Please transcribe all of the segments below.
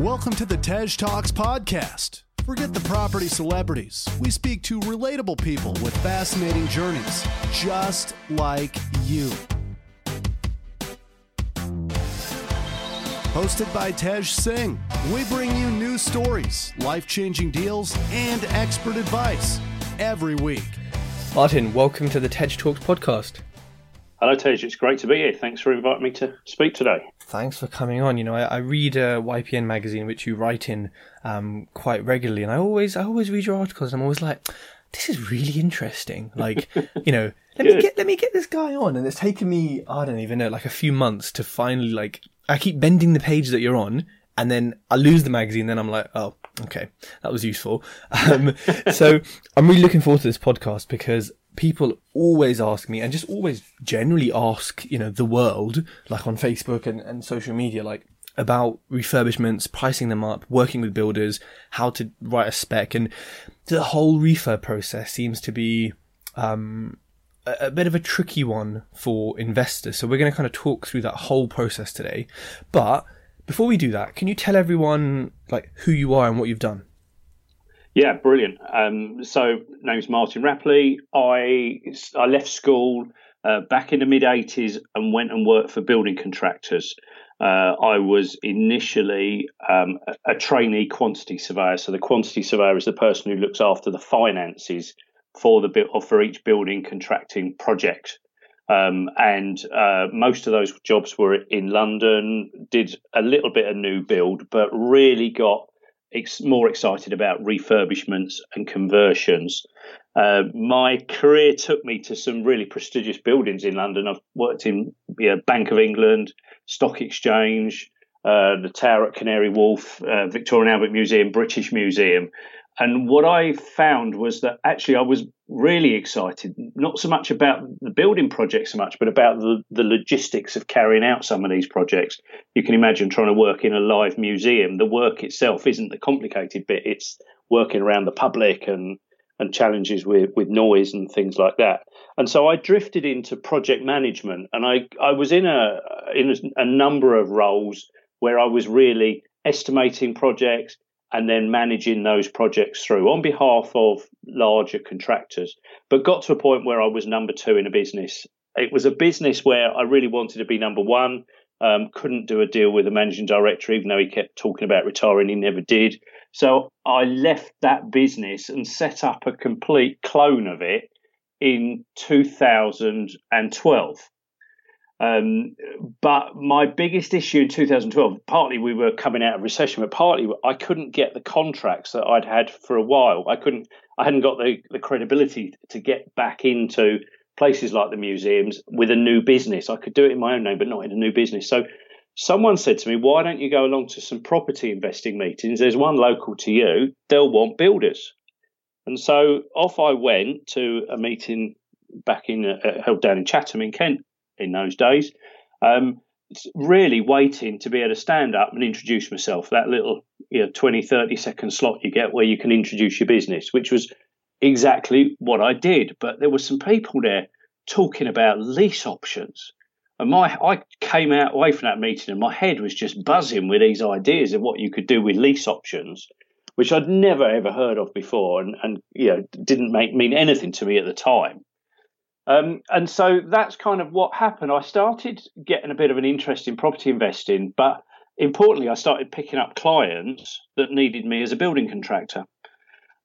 Welcome to the Tej Talks podcast. Forget the property celebrities. We speak to relatable people with fascinating journeys, just like you. Hosted by Tej Singh, we bring you new stories, life changing deals, and expert advice every week. Martin, welcome to the Tej Talks podcast. Hello, Tej. It's great to be here. Thanks for inviting me to speak today. Thanks for coming on. You know, I, I read uh, YPN magazine, which you write in um, quite regularly, and I always, I always read your articles, and I'm always like, this is really interesting. Like, you know, let me get, let me get this guy on, and it's taken me, I don't even know, like a few months to finally like. I keep bending the page that you're on, and then I lose the magazine. Then I'm like, oh, okay, that was useful. Um, so I'm really looking forward to this podcast because people always ask me and just always generally ask, you know, the world, like on Facebook and, and social media, like about refurbishments, pricing them up, working with builders, how to write a spec. And the whole refurb process seems to be, um, a, a bit of a tricky one for investors. So we're going to kind of talk through that whole process today. But before we do that, can you tell everyone like who you are and what you've done? Yeah, brilliant. Um, so, name's Martin Rapley. I I left school uh, back in the mid '80s and went and worked for building contractors. Uh, I was initially um, a, trainee quantity surveyor. So, the quantity surveyor is the person who looks after the finances for the or for each building contracting project. Um, and uh, most of those jobs were in London. Did a little bit of new build, but really got ex- more excited about refurbishments and conversions. Uh, my career took me to some really prestigious buildings in London. I've worked in you know, Bank of England, Stock Exchange, uh, the Tower at Canary Wharf, uh, Victoria and Albert Museum, British Museum. And what I found was that actually I was really excited, not so much about the building project so much, but about the, the logistics of carrying out some of these projects. You can imagine trying to work in a live museum. The work itself isn't the complicated bit, it's working around the public and and challenges with, with noise and things like that. And so I drifted into project management and I, I was in a in a, a number of roles where I was really estimating projects, and then managing those projects through on behalf of larger contractors. But got to a point where I was number two in a business. It was a business where I really wanted to be number one. Um, couldn't do a deal with the managing director, even though he kept talking about retiring, he never did. So I left that business and set up a complete clone of it in 2012. Um, but my biggest issue in 2012, partly we were coming out of recession, but partly I couldn't get the contracts that I'd had for a while. I couldn't, I hadn't got the, the credibility to get back into places like the museums with a new business. I could do it in my own name, but not in a new business. So someone said to me, why don't you go along to some property investing meetings? There's one local to you, they'll want builders. And so off I went to a meeting back in, uh, held down in Chatham in Kent in those days. Um, really waiting to be able to stand up and introduce myself, that little you know, 20, 30 second slot you get where you can introduce your business, which was exactly what I did. But there were some people there talking about lease options. And my I came out away from that meeting and my head was just buzzing with these ideas of what you could do with lease options, which I'd never ever heard of before and, and you know didn't make mean anything to me at the time. Um, and so that's kind of what happened. I started getting a bit of an interest in property investing, but importantly, I started picking up clients that needed me as a building contractor.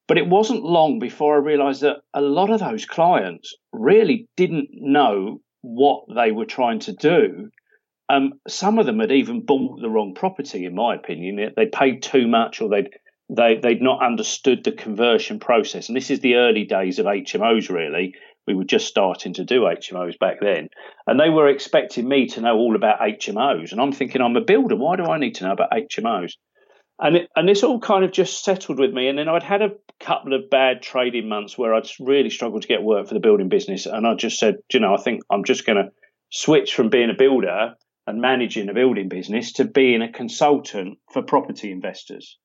But it wasn't long before I realized that a lot of those clients really didn't know what they were trying to do. Um, some of them had even bought the wrong property, in my opinion. They paid too much, or they'd they, they'd not understood the conversion process. And this is the early days of HMOs, really, we were just starting to do HMOs back then, and they were expecting me to know all about HMOs. And I'm thinking, I'm a builder. Why do I need to know about HMOs? And it, and this all kind of just settled with me. And then I'd had a couple of bad trading months where I'd really struggled to get work for the building business. And I just said, you know, I think I'm just going to switch from being a builder and managing a building business to being a consultant for property investors.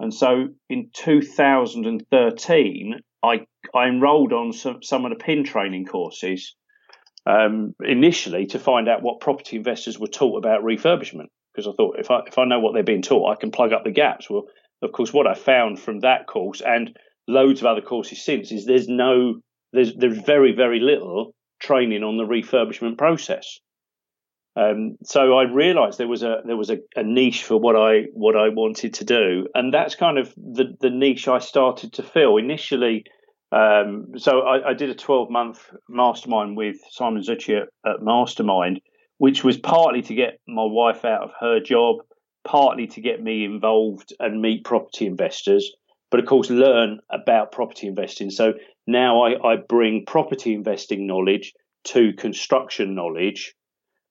And so in 2013, I I enrolled on some some of the pin training courses um, initially to find out what property investors were taught about refurbishment. because I thought if I if I know what they're being taught, I can plug up the gaps. Well, of course, what I found from that course and loads of other courses since is there's no there's there's very very little training on the refurbishment process. Um, so I realised there was a there was a, a, niche for what I what I wanted to do, and that's kind of the the niche I started to fill initially. Um, so I, I, did a twelve month mastermind with Simon Zutshi at, at Mastermind, which was partly to get my wife out of her job, partly to get me involved and meet property investors, but of course learn about property investing. So now I, I bring property investing knowledge to construction knowledge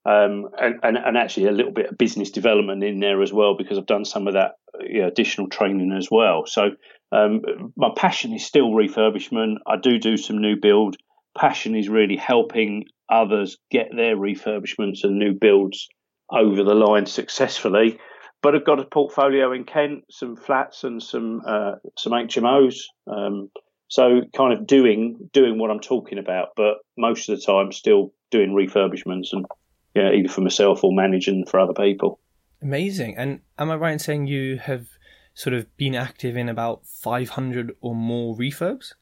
um, and, and, and, actually a little bit of business development in there as well because I've done some of that you know, additional training as well. So um, my passion is still refurbishment. I do do some new build. Passion is really helping others get their refurbishments and new builds over the line successfully. But I've got a portfolio in Kent, some flats and some uh, some HMOs. Um, so kind of doing doing what I'm talking about, but most of the time still doing refurbishments and yeah, either for myself or managing for other people. Amazing. And am I right in saying you have sort of been active in about 500 or more refurbs?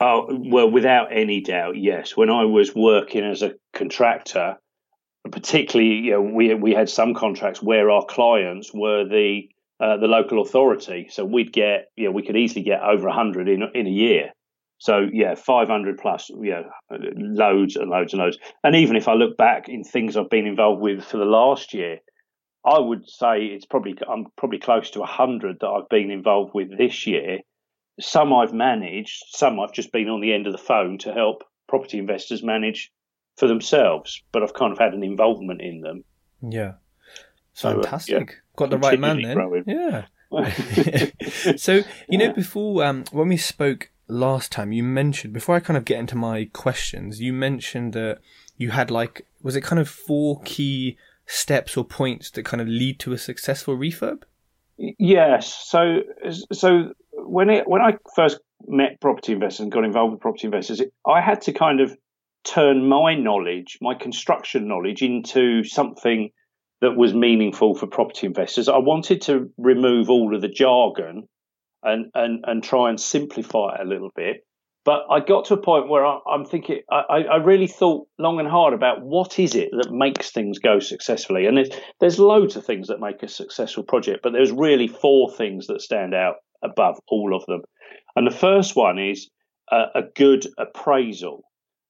Oh, well, without any doubt, yes. When I was working as a contractor, particularly, you know, we we had some contracts where our clients were the uh, the local authority, so we'd get, you know, we could easily get over hundred in in a year. So yeah, 500 plus, yeah, loads and loads and loads. And even if I look back in things I've been involved with for the last year, I would say it's probably I'm probably close to 100 that I've been involved with this year. Some I've managed, some I've just been on the end of the phone to help property investors manage for themselves, but I've kind of had an involvement in them. Yeah. So, Fantastic. Uh, yeah, Got the right man then. Growing. Yeah. so you know before um, when we spoke last time you mentioned before I kind of get into my questions, you mentioned that you had like was it kind of four key steps or points that kind of lead to a successful refurb? Yes. So so when it when I first met property investors and got involved with property investors, it, I had to kind of turn my knowledge, my construction knowledge, into something that was meaningful for property investors. I wanted to remove all of the jargon and and and try and simplify it a little bit. But I got to a point where I, am thinking, I, I, really thought long and hard about what is it that makes things go successfully. And there's, there's loads of things that make a successful project, but there's really four things that stand out above all of them. And the first one is a, a good appraisal.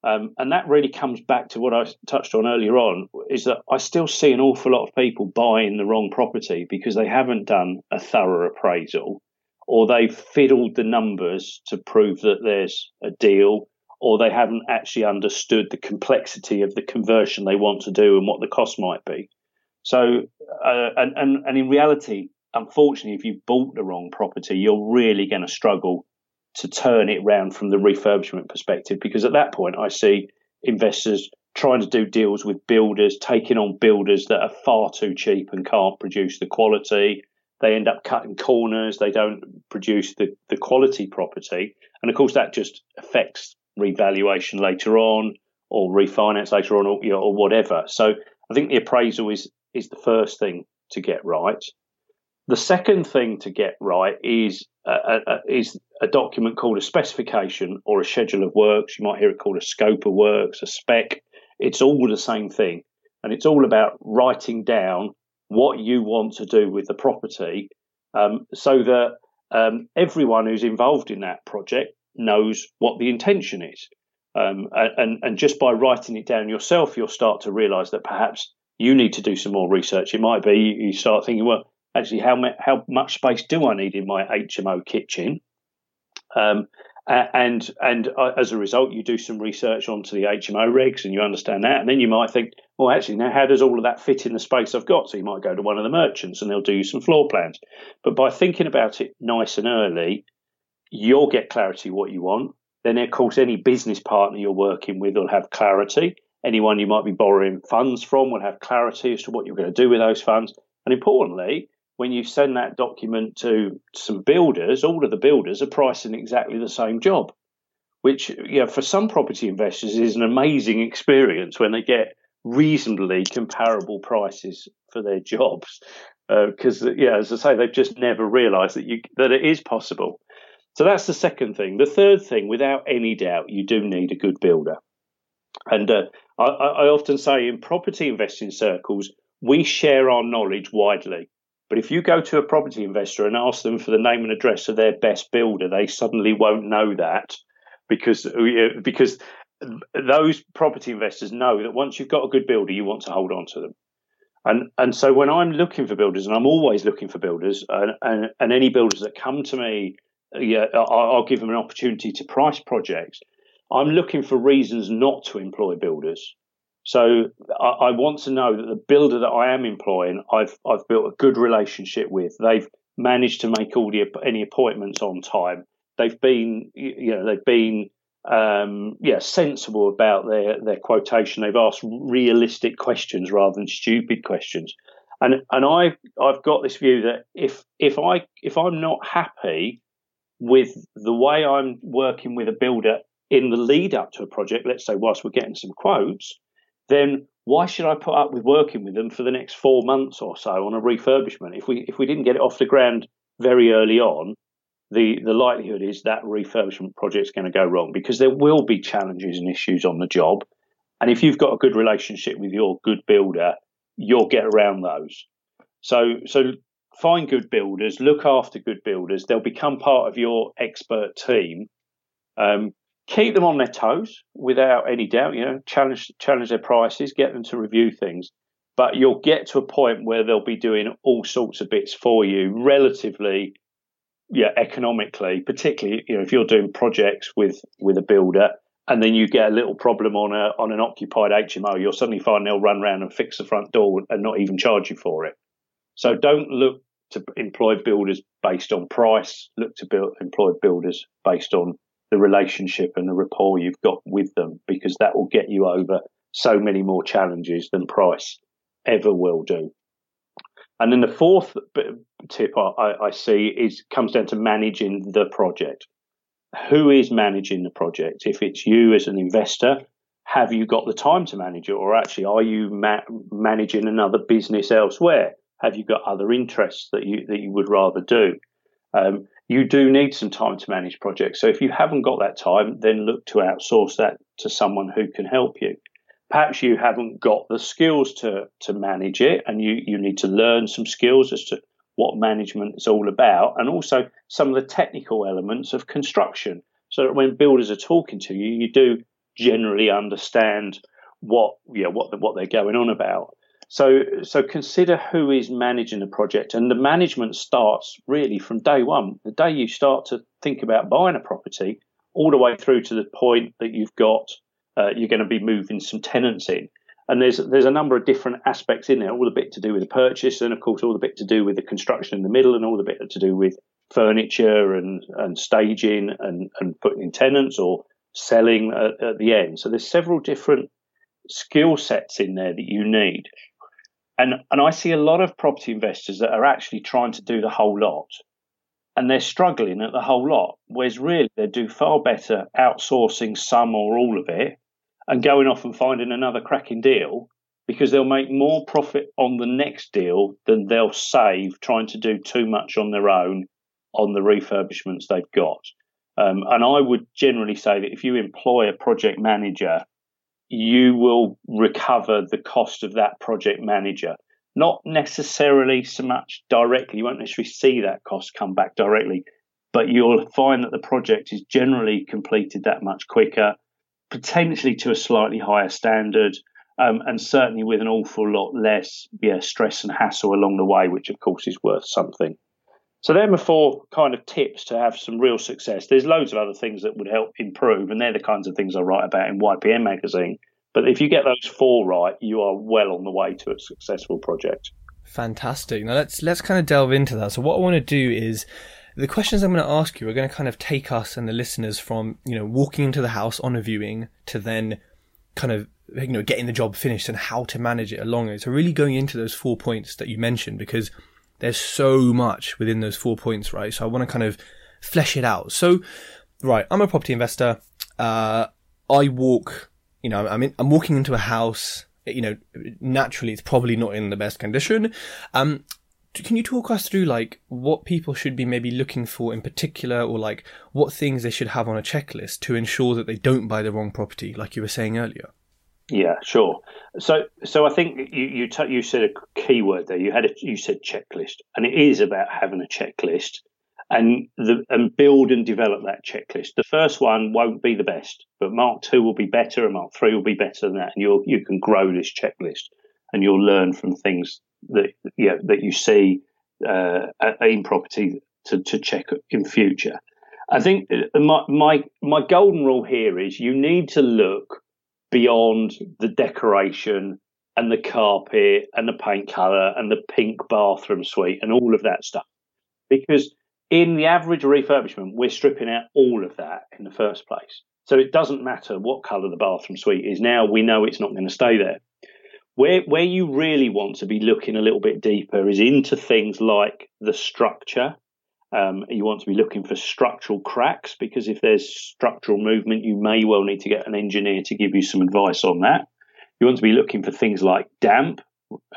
Um, and that really comes back to what I touched on earlier on is that I still see an awful lot of people buying the wrong property because they haven't done a thorough appraisal or they've fiddled the numbers to prove that there's a deal, or they haven't actually understood the complexity of the conversion they want to do and what the cost might be. So, uh, and, and, and in reality, unfortunately, if you've bought the wrong property, you're really going to struggle to turn it round from the refurbishment perspective because at that point, I see investors trying to do deals with builders, taking on builders that are far too cheap and can't produce the quality they end up cutting corners, they don't produce the, the quality property. And of course, that just affects revaluation later on or refinance later on or, you know, or whatever. So I think the appraisal is, is the first thing to get right. The second thing to get right is a, a, is a document called a specification or a schedule of works. You might hear it called a scope of works, a spec. It's all the same thing. And it's all about writing down what you want to do with the property um, so that um, everyone who's involved in that project knows what the intention is. Um, and, and just by writing it down yourself, you'll start to realize that perhaps you need to do some more research. It might be you start thinking, well, actually, how, how much space do I need in my HMO kitchen? Um, and and uh, as a result, you do some research onto the HMO regs and you understand that, and then you might think, well, actually, now how does all of that fit in the space I've got? So you might go to one of the merchants and they'll do some floor plans. But by thinking about it nice and early, you'll get clarity what you want. Then, of course, any business partner you're working with will have clarity. Anyone you might be borrowing funds from will have clarity as to what you're going to do with those funds. And importantly, when you send that document to some builders, all of the builders are pricing exactly the same job, which you know, for some property investors is an amazing experience when they get reasonably comparable prices for their jobs. Because, uh, yeah, as I say, they've just never realised that you that it is possible. So that's the second thing. The third thing, without any doubt, you do need a good builder. And uh, I, I often say in property investing circles, we share our knowledge widely. But if you go to a property investor and ask them for the name and address of their best builder, they suddenly won't know that because uh, because those property investors know that once you've got a good builder, you want to hold on to them. And and so when I'm looking for builders, and I'm always looking for builders, and and, and any builders that come to me, yeah, I'll, I'll give them an opportunity to price projects. I'm looking for reasons not to employ builders. So I, I, want to know that the builder that I am employing, I've I've built a good relationship with. They've managed to make all the any appointments on time. They've been you know they've been um, yeah sensible about their their quotation. They've asked realistic questions rather than stupid questions. And and I I've got this view that if if I if I'm not happy with the way I'm working with a builder in the lead up to a project, let's say whilst we're getting some quotes, then why should I put up with working with them for the next four months or so on a refurbishment? If we if we didn't get it off the ground very early on, the the likelihood is that refurbishment project is going to go wrong because there will be challenges and issues on the job. And if you've got a good relationship with your good builder, you'll get around those. So so find good builders, look after good builders. They'll become part of your expert team. Um, keep them on their toes without any doubt. You know, challenge challenge their prices, get them to review things. But you'll get to a point where they'll be doing all sorts of bits for you, relatively, yeah, economically. Particularly, you know, if you're doing projects with with a builder, and then you get a little problem on a on an occupied HMO, you'll suddenly find they'll run around and fix the front door and not even charge you for it. So don't look to employ builders based on price. Look to build, employ builders based on the relationship and the rapport you've got with them because that will get you over so many more challenges than price ever will do. And then the fourth tip I, I, see is comes down to managing the project. Who is managing the project? If it's you as an investor, have you got the time to manage it, or actually are you ma- managing another business elsewhere? Have you got other interests that you that you would rather do? Um, you do need some time to manage projects. So if you haven't got that time, then look to outsource that to someone who can help you. Perhaps you haven't got the skills to, to manage it and you, you need to learn some skills as to what management is all about and also some of the technical elements of construction. So that when builders are talking to you, you do generally understand what yeah what what they're going on about. So, so consider who is managing the project, and the management starts really from day one. The day you start to think about buying a property, all the way through to the point that you've got uh, you're going to be moving some tenants in. And there's there's a number of different aspects in there, all the bit to do with the purchase, and of course all the bit to do with the construction in the middle, and all the bit to do with furniture and and staging and and putting in tenants or selling at, at the end. So there's several different skill sets in there that you need. And, and I see a lot of property investors that are actually trying to do the whole lot and they're struggling at the whole lot. Whereas really they do far better outsourcing some or all of it and going off and finding another cracking deal because they'll make more profit on the next deal than they'll save trying to do too much on their own on the refurbishments they've got. Um, and I would generally say that if you employ a project manager you will recover the cost of that project manager. Not necessarily so much directly, you won't necessarily see that cost come back directly, but you'll find that the project is generally completed that much quicker, potentially to a slightly higher standard, um, and certainly with an awful lot less yeah, stress and hassle along the way, which of course is worth something. So them are four kind of tips to have some real success. There's loads of other things that would help improve, and they're the kinds of things I write about in YPN magazine. But if you get those four right, you are well on the way to a successful project. Fantastic. Now let's let's kind of delve into that. So what I want to do is the questions I'm going to ask you are going to kind of take us and the listeners from you know walking into the house on a viewing to then kind of you know getting the job finished and how to manage it along it. So really going into those four points that you mentioned because there's so much within those four points, right? So I want to kind of flesh it out. So, right, I'm a property investor. Uh, I walk, you know, I'm in, I'm walking into a house. you know, naturally it's probably not in the best condition. Um, can you talk us through like what people should be maybe looking for in particular or like what things they should have on a checklist to ensure that they don't buy the wrong property like you were saying earlier yeah sure so so i think you you, t- you said a key word there you had a, you said checklist and it is about having a checklist and the and build and develop that checklist. The first one won't be the best but mark 2 will be better and mark 3 will be better than that. And you you can grow this checklist and you'll learn from things that you know, that you see uh, in property to, to check in future. I think uh, my, my my golden rule here is you need to look beyond the decoration and the carpet and the paint color and the pink bathroom suite and all of that stuff. Because in the average refurbishment we're stripping out all of that in the first place so it doesn't matter what color the bathroom suite is now we know it's not going to stay there where where you really want to be looking a little bit deeper is into things like the structure. Um, you want to be looking for structural cracks because if there's structural movement, you may well need to get an engineer to give you some advice on that. You want to be looking for things like damp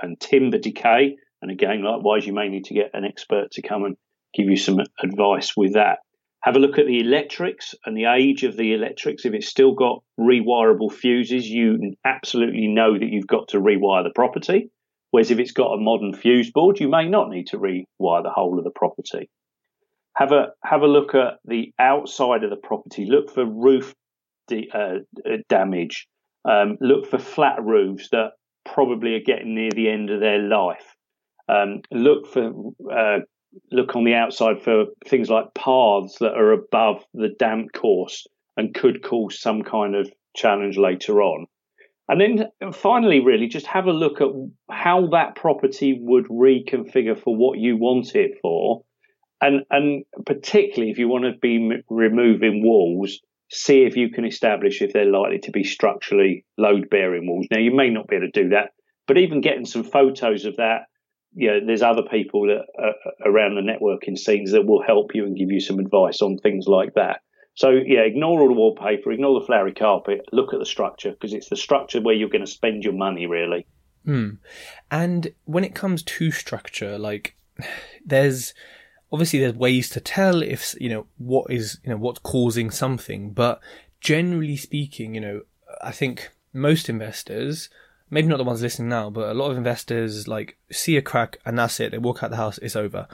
and timber decay, and again, likewise, you may need to get an expert to come and give you some advice with that. Have a look at the electrics and the age of the electrics. If it's still got rewirable fuses, you absolutely know that you've got to rewire the property. Whereas if it's got a modern fuse board, you may not need to rewire the whole of the property. Have a have a look at the outside of the property. Look for roof de- uh, uh damage. Um, look for flat roofs that probably are getting near the end of their life. Um, look for uh, look on the outside for things like paths that are above the damp course and could cause some kind of challenge later on. And then finally, really, just have a look at how that property would reconfigure for what you want it for. And, and particularly if you want to be m- removing walls, see if you can establish if they're likely to be structurally load bearing walls. Now, you may not be able to do that, but even getting some photos of that you know, there's other people that around the networking scenes that will help you and give you some advice on things like that. So yeah, ignore all the wallpaper, ignore the flowery carpet, look at the structure because it's the structure where you're going to spend your money really. Hmm. And when it comes to structure, like there's obviously there's ways to tell if you know what is you know what's causing something, but generally speaking, you know, I think most investors maybe not the ones listening now, but a lot of investors like see a crack and that's it. They walk out the house, it's over.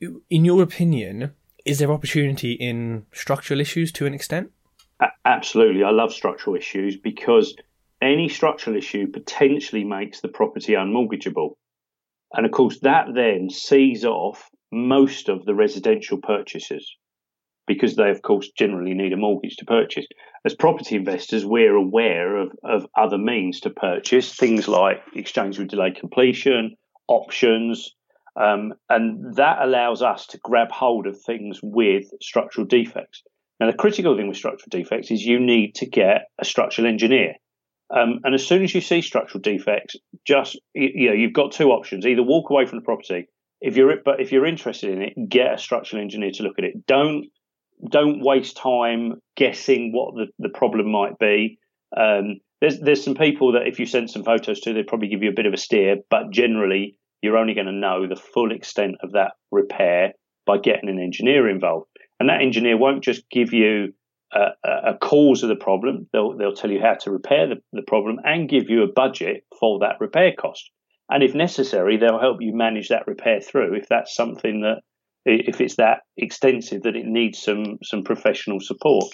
In your opinion, is there opportunity in structural issues to an extent? Absolutely. I love structural issues because any structural issue potentially makes the property unmortgageable. And of course, that then sees off most of the residential purchases because they, of course, generally need a mortgage to purchase. As property investors, we're aware of, of other means to purchase, things like exchange with delayed completion, options, um, and that allows us to grab hold of things with structural defects. Now, the critical thing with structural defects is you need to get a structural engineer. Um, and as soon as you see structural defects, just you know you've got two options: either walk away from the property. If you're but if you're interested in it, get a structural engineer to look at it. Don't don't waste time guessing what the, the problem might be. Um, there's there's some people that if you send some photos to, they'd probably give you a bit of a steer, but generally you're only going to know the full extent of that repair by getting an engineer involved. And that engineer won't just give you a, a cause of the problem; they'll they'll tell you how to repair the, the problem and give you a budget for that repair cost. And if necessary, they'll help you manage that repair through if that's something that if it's that extensive that it needs some some professional support.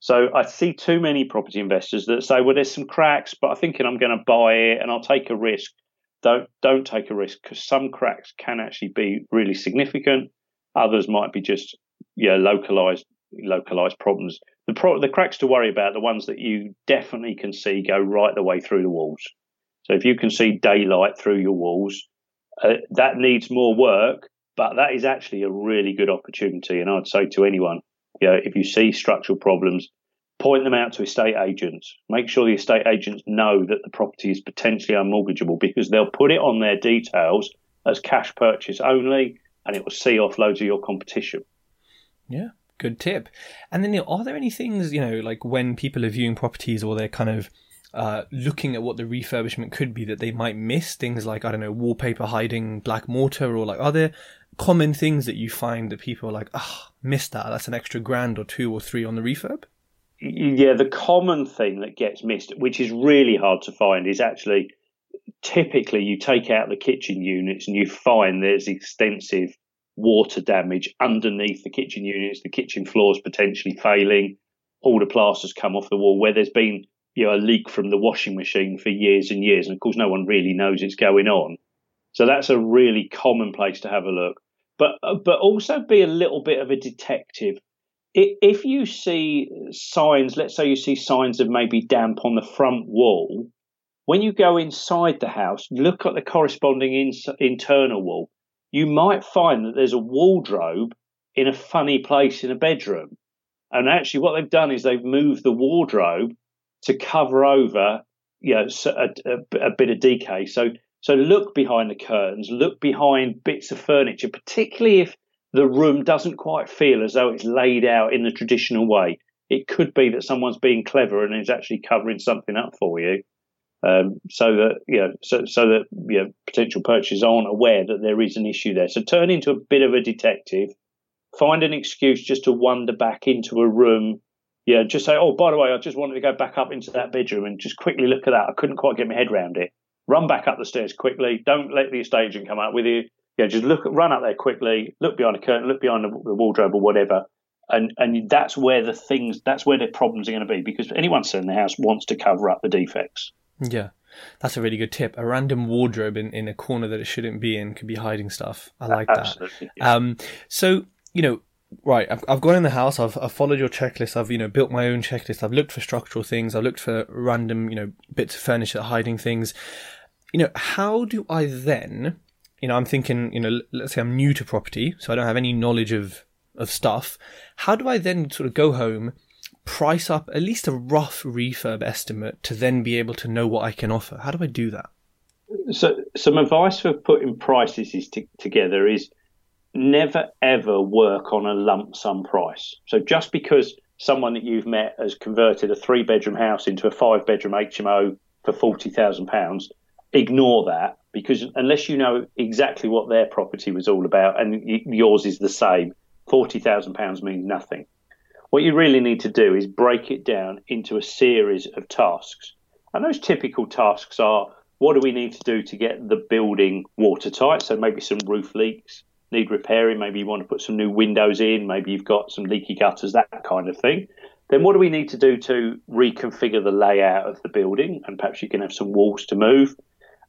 So I see too many property investors that say, "Well, there's some cracks, but I'm thinking I'm going to buy it and I'll take a risk." Don't don't take a risk because some cracks can actually be really significant. Others might be just yeah localized localized problems. The pro- the cracks to worry about the ones that you definitely can see go right the way through the walls. So if you can see daylight through your walls, uh, that needs more work but that is actually a really good opportunity. And I'd say to anyone, you know, if you see structural problems, point them out to estate agents. Make sure the estate agents know that the property is potentially unmortgageable because they'll put it on their details as cash purchase only and it will see off loads of your competition. Yeah, good tip. And then are there any things, you know, like when people are viewing properties or they're kind of uh, looking at what the refurbishment could be that they might miss things like I don't know wallpaper hiding black mortar or like are there common things that you find that people are like ah oh, missed that that's an extra grand or two or three on the refurb yeah the common thing that gets missed which is really hard to find is actually typically you take out the kitchen units and you find there's extensive water damage underneath the kitchen units the kitchen floors potentially failing all the plaster's come off the wall where there's been you know a leak from the washing machine for years and years, and of course no one really knows it's going on. So that's a really common place to have a look. But uh, but also be a little bit of a detective. If you see signs, let's say you see signs of maybe damp on the front wall, when you go inside the house, look at the corresponding in, internal wall. You might find that there's a wardrobe in a funny place in a bedroom. And actually, what they've done is they've moved the wardrobe to cover over, you know, a, a, a bit of decay. So, so look behind the curtains, look behind bits of furniture, particularly if the room doesn't quite feel as though it's laid out in the traditional way. It could be that someone's being clever and is actually covering something up for you. Um, so that you know, so, so that you know, potential purchasers aren't aware that there is an issue there. So turn into a bit of a detective, find an excuse just to wander back into a room yeah, just say, oh, by the way, I just wanted to go back up into that bedroom and just quickly look at that. I couldn't quite get my head around it. Run back up the stairs quickly. Don't let the estate agent come out with you. Yeah, just look, run up there quickly. Look behind the curtain. Look behind the, the wardrobe or whatever. And and that's where the things, that's where the problems are going to be because anyone selling the house wants to cover up the defects. Yeah. That's a really good tip. A random wardrobe in, in a corner that it shouldn't be in could be hiding stuff. I like Absolutely, that. Um, so, you know, right, I've, I've gone in the house, I've, I've followed your checklist, I've, you know, built my own checklist, I've looked for structural things, I've looked for random, you know, bits of furniture hiding things. You know, how do I then, you know, I'm thinking, you know, let's say I'm new to property, so I don't have any knowledge of, of stuff. How do I then sort of go home, price up at least a rough refurb estimate to then be able to know what I can offer? How do I do that? So, some advice for putting prices is together is never ever work on a lump sum price. So just because someone that you've met has converted a three bedroom house into a five bedroom HMO for forty thousand pounds, ignore that because unless you know exactly what their property was all about and yours is the same, forty thousand pounds means nothing. What you really need to do is break it down into a series of tasks. And those typical tasks are what do we need to do to get the building watertight? So maybe some roof leaks, need repairing, maybe you want to put some new windows in, maybe you've got some leaky gutters, that kind of thing. Then what do we need to do to reconfigure the layout of the building? And perhaps you can have some walls to move.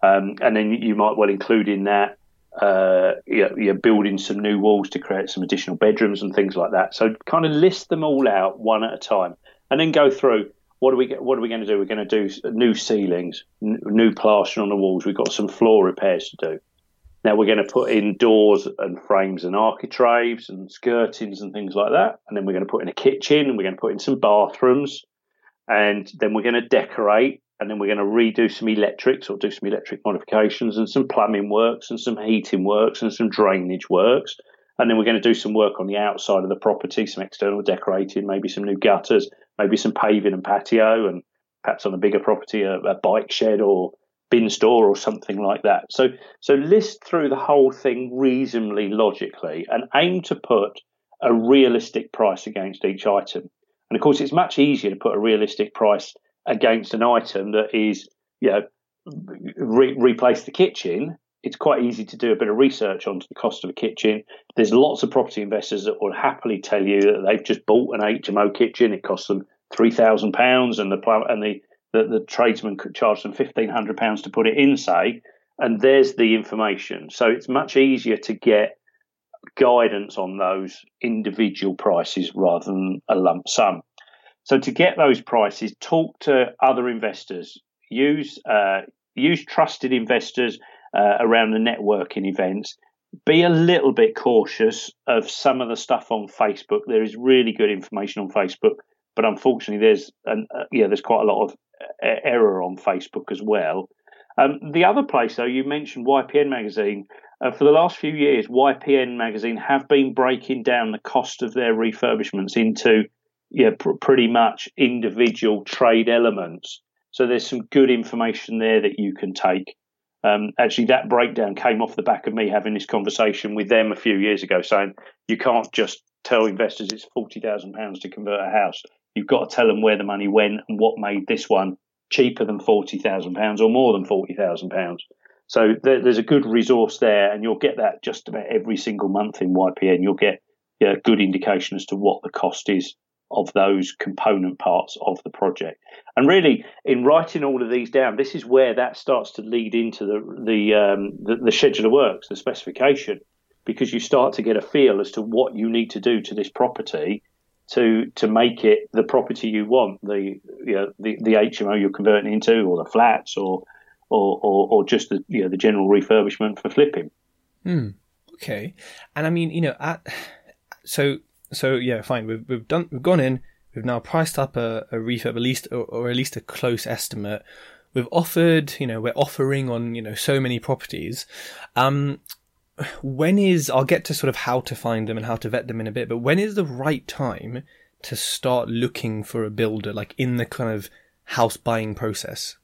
Um, and then you might well include in that uh, you're, you're, building some new walls to create some additional bedrooms and things like that. So kind of list them all out one at a time, and then go through. What are we what are we going to do? We're going to do new ceilings, n- new plastering on the walls. We've got some floor repairs to do. Now we're going to put in doors and frames and architraves and skirtings and things like that. And then we're going to put in a kitchen and we're going to put in some bathrooms. And then we're going to decorate and then we're going to redo some electrics or do some electric modifications and some plumbing works and some heating works and some drainage works. And then we're going to do some work on the outside of the property, some external decorating, maybe some new gutters, maybe some paving and patio, and perhaps on a bigger property, a, a bike shed or bin store or something like that. So so list through the whole thing reasonably logically and aim to put a realistic price against each item. And of course, it's much easier to put a realistic price against an item that is, you know, re- replace the kitchen. It's quite easy to do a bit of research onto the cost of a kitchen. There's lots of property investors that will happily tell you that they've just bought an HMO kitchen. It costs them three thousand pounds, and the and the that the tradesman could charge them £1,500 to put it in, say, and there's the information. So it's much easier to get guidance on those individual prices rather than a lump sum. So to get those prices, talk to other investors. Use uh, use trusted investors uh, around the networking events. Be a little bit cautious of some of the stuff on Facebook. There is really good information on Facebook, but unfortunately, there's an, uh, yeah, there's quite a lot of error on Facebook as well. Um, the other place, though, you mentioned YPN Magazine. Uh, for the last few years, YPN Magazine have been breaking down the cost of their refurbishments into yeah, pr- pretty much individual trade elements. So there's some good information there that you can take. Um, actually, that breakdown came off the back of me having this conversation with them a few years ago, saying you can't just tell investors it's forty thousand pounds to convert a house. You've got to tell them where the money went and what made this one cheaper than forty thousand pounds or more than forty thousand pounds. So there, there's a good resource there, and you'll get that just about every single month in YPN. You'll get yeah, good indication as to what the cost is of those component parts of the project. And really, in writing all of these down, this is where that starts to lead into the the, um, the, the schedule of works, the specification, because you start to get a feel as to what you need to do to this property to to make it the property you want, the you know, the, the HMO you're converting into, or the flats, or or, or, or just the you know the general refurbishment for flipping. Hmm. Okay, and I mean, you know, at so so yeah, fine. We've we've done we've gone in. We've now priced up a, a refurb, at least or, or at least a close estimate. We've offered, you know, we're offering on you know so many properties. Um, when is I'll get to sort of how to find them and how to vet them in a bit, but when is the right time to start looking for a builder, like in the kind of house buying process?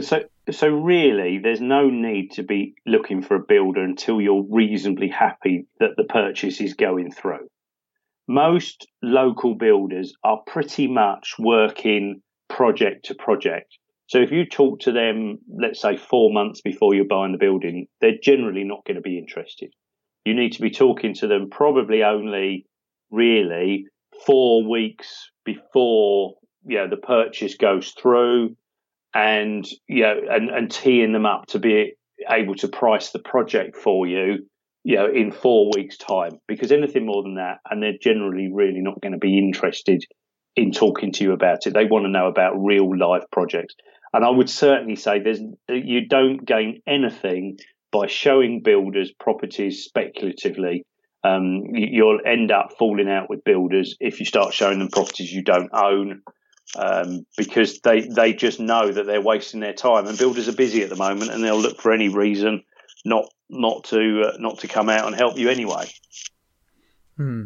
So, so really, there's no need to be looking for a builder until you're reasonably happy that the purchase is going through most local builders are pretty much working project to project. So if you talk to them, let's say four months before you're buying the building, they're generally not going to be interested. You need to be talking to them probably only really four weeks before you know the purchase goes through and you know and, and teeing them up to be able to price the project for you you know, in four weeks' time, because anything more than that, and they're generally really not going to be interested in talking to you about it. They want to know about real life projects. And I would certainly say there's you don't gain anything by showing builders properties speculatively. Um, you'll end up falling out with builders if you start showing them properties you don't own. Um, because they, they just know that they're wasting their time and builders are busy at the moment and they'll look for any reason not not to uh, not to come out and help you anyway. Hmm.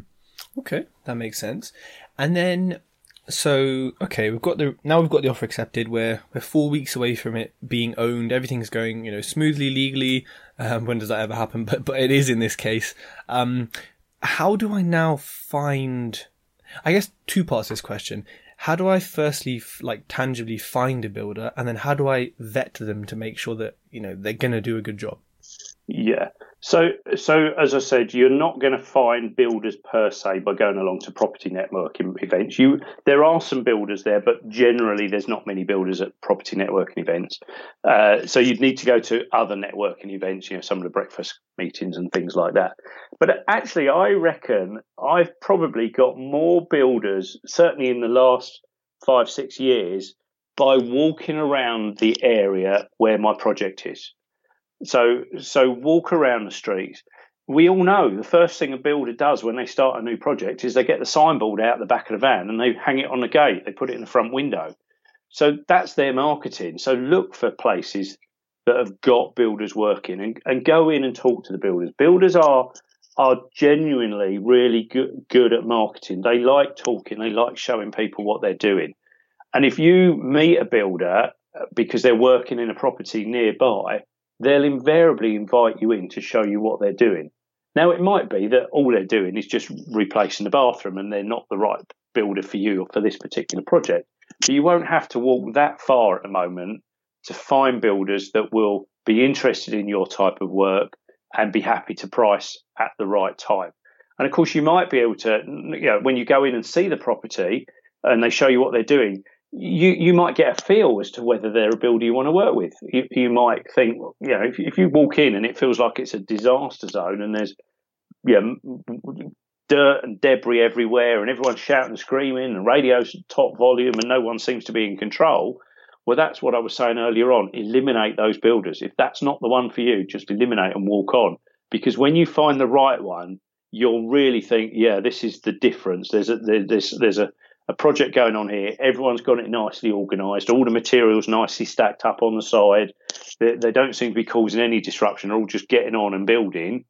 Okay, that makes sense. And then, so okay, we've got the now we've got the offer accepted. We're we're four weeks away from it being owned. Everything's going you know smoothly legally. Um, when does that ever happen? But but it is in this case. Um, how do I now find? I guess two parts this question. How do I firstly like tangibly find a builder, and then how do I vet them to make sure that you know they're going to do a good job? Yeah. So, so as I said, you're not going to find builders per se by going along to property networking events. You there are some builders there, but generally there's not many builders at property networking events. Uh, so you'd need to go to other networking events, you know, some of the breakfast meetings and things like that. But actually, I reckon I've probably got more builders, certainly in the last five six years, by walking around the area where my project is. So so walk around the streets. We all know the first thing a builder does when they start a new project is they get the signboard out the back of the van and they hang it on the gate. They put it in the front window. So that's their marketing. So look for places that have got builders working and, and go in and talk to the builders. Builders are are genuinely really good, good at marketing. They like talking, they like showing people what they're doing. And if you meet a builder uh, because they're working in a property nearby, they'll invariably invite you in to show you what they're doing. Now, it might be that all they're doing is just replacing the bathroom and they're not the right builder for you or for this particular project. But you won't have to walk that far at the moment to find builders that will be interested in your type of work and be happy to price at the right time. And of course, you might be able to, you know, when you go in and see the property and they show you what they're doing, you you might get a feel as to whether they're a builder you want to work with. You, you might think, you know, if, if you walk in and it feels like it's a disaster zone and there's yeah, dirt and debris everywhere and everyone's shouting and screaming and radio's top volume and no one seems to be in control. Well, that's what I was saying earlier on. Eliminate those builders. If that's not the one for you, just eliminate and walk on. Because when you find the right one, you'll really think, yeah, this is the difference. There's a there's there's a a project going on here. Everyone's got it nicely organised. All the materials nicely stacked up on the side. They, they, don't seem to be causing any disruption. They're all just getting on and building.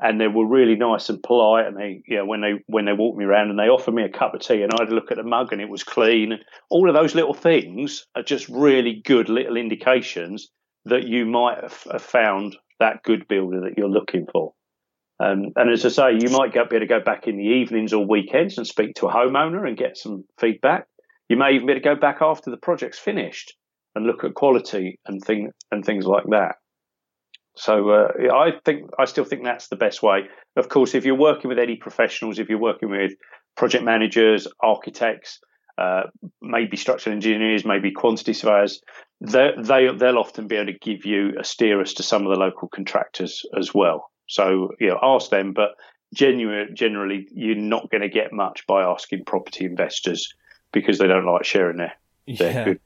and they were really nice and polite. And they, you know, when they when they walked me around and they offered me a cup of tea, and I had a look at the mug and it was clean. All of those little things are just really good little indications that you might have found that good builder that you're looking for. Um, and as I say, you might get, be able to go back in the evenings or weekends and speak to a homeowner and get some feedback. You may even be able to go back after the project's finished and look at quality and thing and things like that. So uh, I think I still think that's the best way. Of course, if you're working with any professionals, if you're working with project managers, architects, uh, maybe structural engineers, maybe quantity surveyors, they, they they'll often be able to give you a steer as to some of the local contractors as well. So you know, ask them, but genuine, generally, you're not going to get much by asking property investors because they don't like sharing their, their yeah. good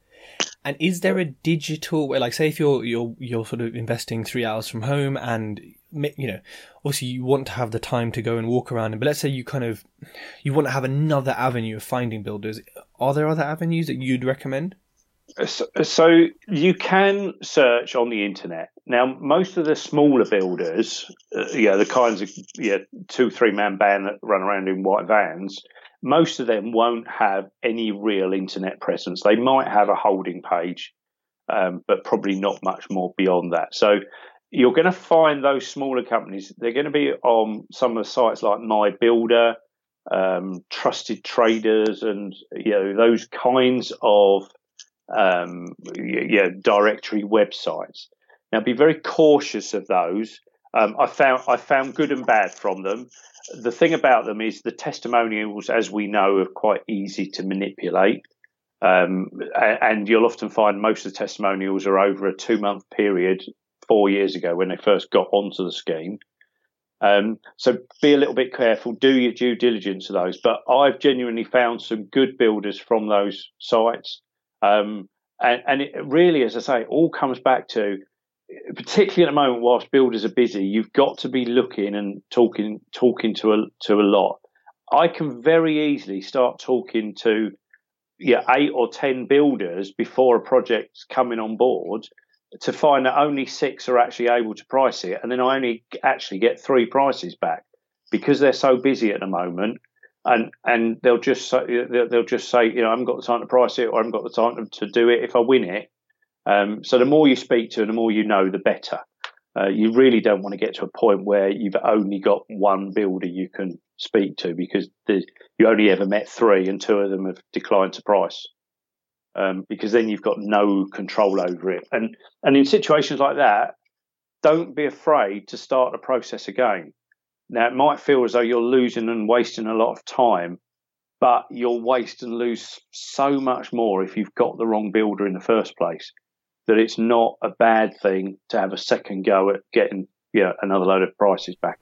and is there a digital way, like say if you're you're you're sort of investing three hours from home, and you know, obviously you want to have the time to go and walk around, but let's say you kind of you want to have another avenue of finding builders. Are there other avenues that you'd recommend? So, you can search on the internet now. Most of the smaller builders, uh, yeah, the kinds of yeah two three man band that run around in white vans most of them won't have any real internet presence. They might have a holding page, um, but probably not much more beyond that. So you're going to find those smaller companies. They're going to be on some of the sites like My Builder, um, Trusted Traders, and you know those kinds of um, yeah directory websites. Now, be very cautious of those. Um, I found I found good and bad from them the thing about them is the testimonials, as we know, are quite easy to manipulate. Um, and you'll often find most of the testimonials are over a two month period four years ago when they first got onto the scheme. Um, so be a little bit careful, do your due diligence of those. But I've genuinely found some good builders from those sites. Um, and, and it really, as I say, all comes back to particularly at the moment, whilst builders are busy, you've got to be looking and talking talking to a to a lot. I can very easily start talking to yeah eight or ten builders before a project's coming on board to find that only six are actually able to price it, and then I only actually get three prices back because they're so busy at the moment. And and they'll just say, they'll just say you know I haven't got the time to price it or I haven't got the time to do it. If I win it, um, so the more you speak to and the more you know, the better. Uh, you really don't want to get to a point where you've only got one builder you can speak to because the, you only ever met three and two of them have declined to price. Um, because then you've got no control over it. And and in situations like that, don't be afraid to start the process again. Now it might feel as though you're losing and wasting a lot of time, but you'll waste and lose so much more if you've got the wrong builder in the first place that it's not a bad thing to have a second go at getting you know, another load of prices back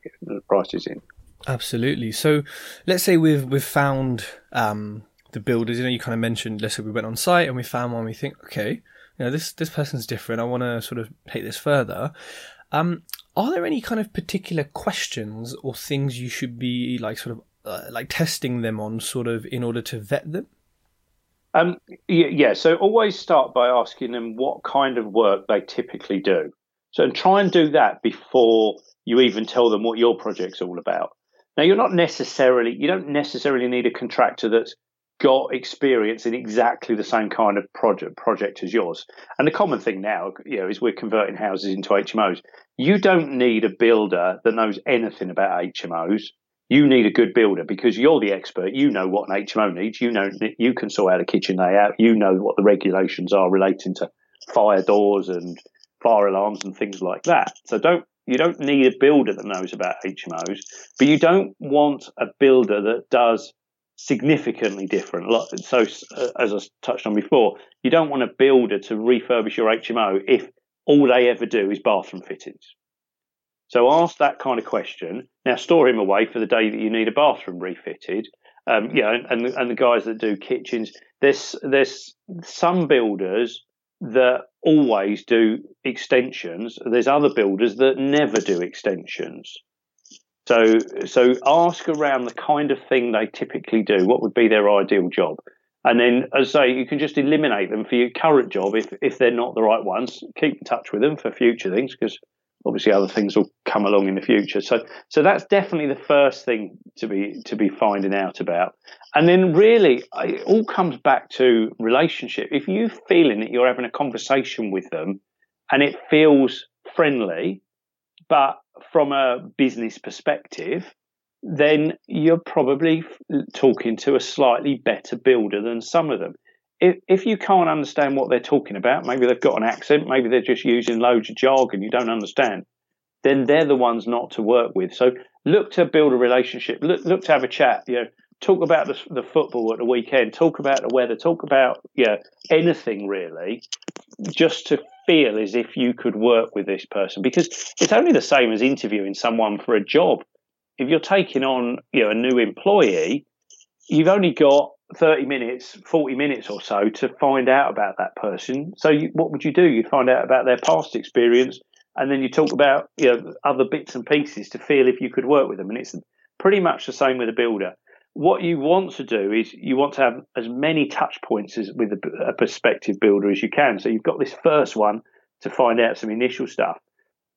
prices in. Absolutely. So let's say we've we've found um, the builders. You know, you kind of mentioned. Let's say we went on site and we found one. We think, okay, you know, this this person's different. I want to sort of take this further. Um, are there any kind of particular questions or things you should be like sort of uh, like testing them on, sort of in order to vet them? Um, yeah, so always start by asking them what kind of work they typically do. So and try and do that before you even tell them what your project's all about. Now you're not necessarily you don't necessarily need a contractor that's got experience in exactly the same kind of project project as yours. And the common thing now, you know, is we're converting houses into HMOs. You don't need a builder that knows anything about HMOs you need a good builder because you're the expert. You know what an HMO needs. You know you can sort out a kitchen layout. You know what the regulations are relating to fire doors and fire alarms and things like that. So don't you don't need a builder that knows about HMOs, but you don't want a builder that does significantly different. So uh, as I touched on before, you don't want a builder to refurbish your HMO if all they ever do is bathroom fittings. So ask that kind of question. Now store him away for the day that you need a bathroom refitted. Um, and and the guys that do kitchens, there's there's some builders that always do extensions. There's other builders that never do extensions. So so ask around the kind of thing they typically do. What would be their ideal job? And then, as I say, you can just eliminate them for your current job if if they're not the right ones. Keep in touch with them for future things because obviously other things will come along in the future. So so that's definitely the first thing to be to be finding out about. And then really it all comes back to relationship. If you're feeling that you're having a conversation with them and it feels friendly, but from a business perspective, then you're probably talking to a slightly better builder than some of them. If, if you can't understand what they're talking about, maybe they've got an accent, maybe they're just using loads of jargon you don't understand, then they're the ones not to work with. So look to build a relationship, look, look to have a chat, you know, talk about the, the football at the weekend, talk about the weather, talk about yeah anything really, just to feel as if you could work with this person because it's only the same as interviewing someone for a job if you're taking on you know a new employee, you've only got 30 minutes, 40 minutes or so to find out about that person. So you, what would you do? You'd find out about their past experience and then you talk about you know other bits and pieces to feel if you could work with them. And it's pretty much the same with a builder. What you want to do is you want to have as many touch points as with a, a prospective builder as you can. So you've got this first one to find out some initial stuff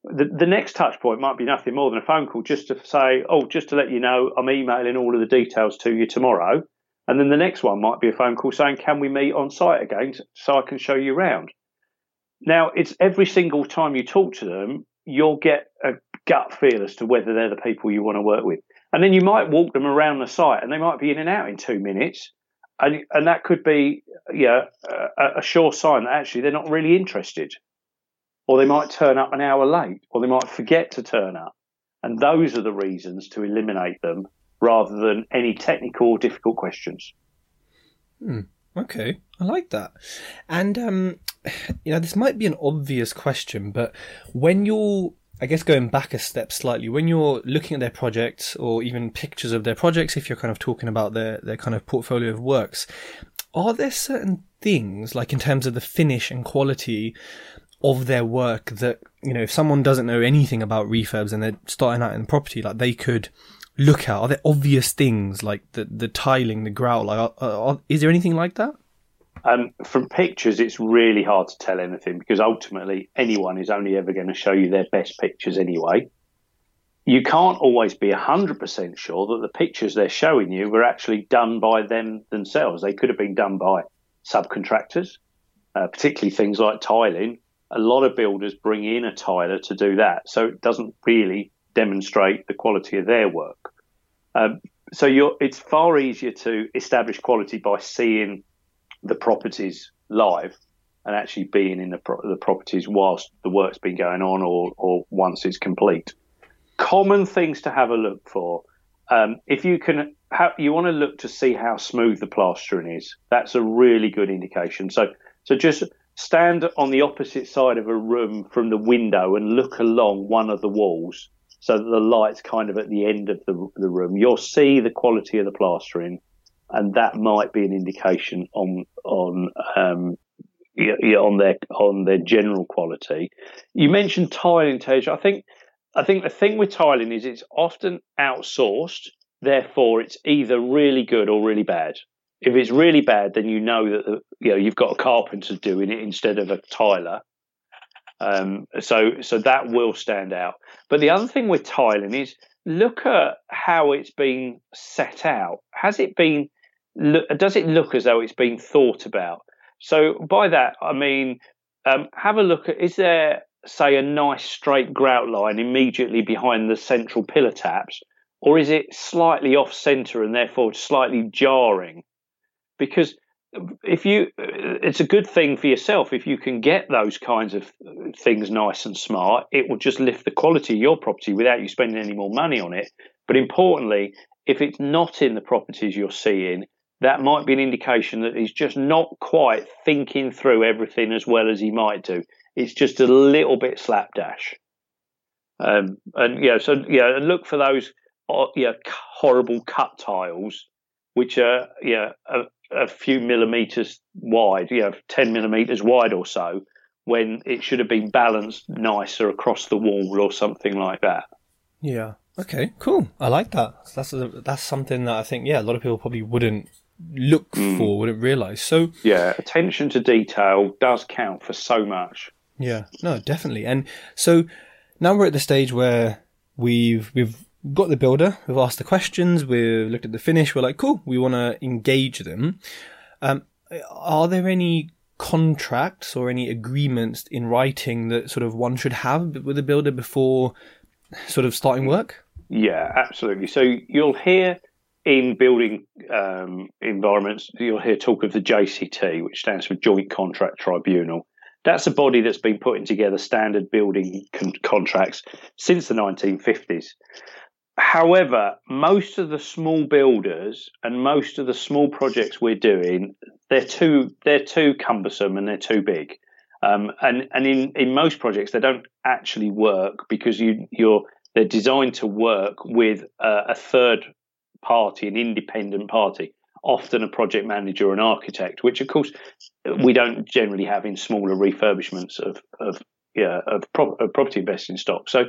the, the next touch point might be nothing more than a phone call just to say, oh, just to let you know, I'm emailing all of the details to you tomorrow. And then the next one might be a phone call saying, can we meet on site again so I can show you around? Now, it's every single time you talk to them, you'll get a gut feel as to whether they're the people you want to work with. And then you might walk them around the site and they might be in and out in two minutes. And, and that could be yeah, a, a sure sign that actually they're not really interested or they might turn up an hour late, or they might forget to turn up. And those are the reasons to eliminate them rather than any technical or difficult questions. Hmm. Okay, I like that. And um, you know, this might be an obvious question, but when you're, I guess, going back a step slightly, when you're looking at their projects or even pictures of their projects, if you're kind of talking about their their kind of portfolio of works, are there certain things, like in terms of the finish and quality, of their work that you know if someone doesn't know anything about refurbs and they're starting out in the property like they could look at? Are there obvious things like the the tiling the grout like are, are, is there anything like that um, from pictures it's really hard to tell anything because ultimately anyone is only ever going to show you their best pictures anyway. You can't always be 100% sure that the pictures they're showing you were actually done by them themselves. They could have been done by subcontractors uh, particularly things like tiling. A lot of builders bring in a tiler to do that, so it doesn't really demonstrate the quality of their work. Um, so it's far easier to establish quality by seeing the properties live and actually being in the, pro- the properties whilst the work's been going on or, or once it's complete. Common things to have a look for. Um, if you can, ha- you want to look to see how smooth the plastering is. That's a really good indication. So, so just stand on the opposite side of a room from the window and look along one of the walls so that the light's kind of at the end of the, the room. You'll see the quality of the plastering, and that might be an indication on on um, on their on their general quality. You mentioned tiling, Tej. I think I think the thing with tiling is it's often outsourced. Therefore, it's either really good or really bad. If it's really bad, then you know that you know you've got a carpenter doing it instead of a tiler. Um, so so that will stand out. But the other thing with tiling is look at how it's been set out. Has it been? Does it look as though it's been thought about? So by that I mean um, have a look at is there say a nice straight grout line immediately behind the central pillar taps, or is it slightly off centre and therefore slightly jarring? because if you it's a good thing for yourself if you can get those kinds of things nice and smart it will just lift the quality of your property without you spending any more money on it but importantly if it's not in the properties you're seeing that might be an indication that he's just not quite thinking through everything as well as he might do it's just a little bit slapdash um, and yeah so yeah look for those uh, yeah horrible cut tiles which are yeah a few millimeters wide, know, 10 millimeters wide or so, when it should have been balanced nicer across the wall or something like that. Yeah. Okay. Cool. I like that. That's a, that's something that I think yeah a lot of people probably wouldn't look mm. for, wouldn't realize. So yeah, attention to detail does count for so much. Yeah. No, definitely. And so now we're at the stage where we've we've got the builder, we've asked the questions, we've looked at the finish, we're like, cool, we want to engage them. Um, are there any contracts or any agreements in writing that sort of one should have with a builder before sort of starting work? Yeah, absolutely. So you'll hear in building um, environments, you'll hear talk of the JCT, which stands for Joint Contract Tribunal. That's a body that's been putting together standard building con- contracts since the 1950s. However, most of the small builders and most of the small projects we're doing, they're too they're too cumbersome and they're too big. Um, and and in, in most projects, they don't actually work because you you're they're designed to work with a, a third party, an independent party, often a project manager or an architect, which of course we don't generally have in smaller refurbishments of of yeah, of, pro- of property investing stock. So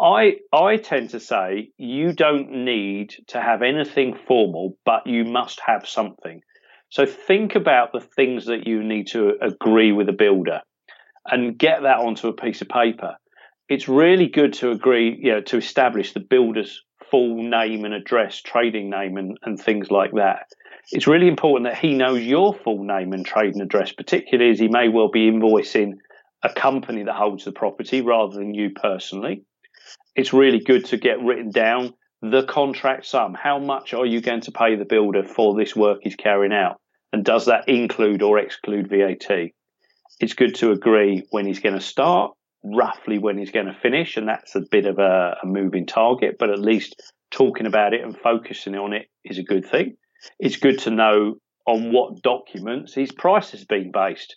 I I tend to say you don't need to have anything formal, but you must have something. So think about the things that you need to agree with a builder and get that onto a piece of paper. It's really good to agree, you know, to establish the builder's full name and address, trading name and, and things like that. It's really important that he knows your full name and trading address, particularly as he may well be invoicing a company that holds the property rather than you personally. It's really good to get written down the contract sum. How much are you going to pay the builder for this work he's carrying out? And does that include or exclude VAT? It's good to agree when he's going to start, roughly when he's going to finish, and that's a bit of a, a moving target, but at least talking about it and focusing on it is a good thing. It's good to know on what documents his price has been based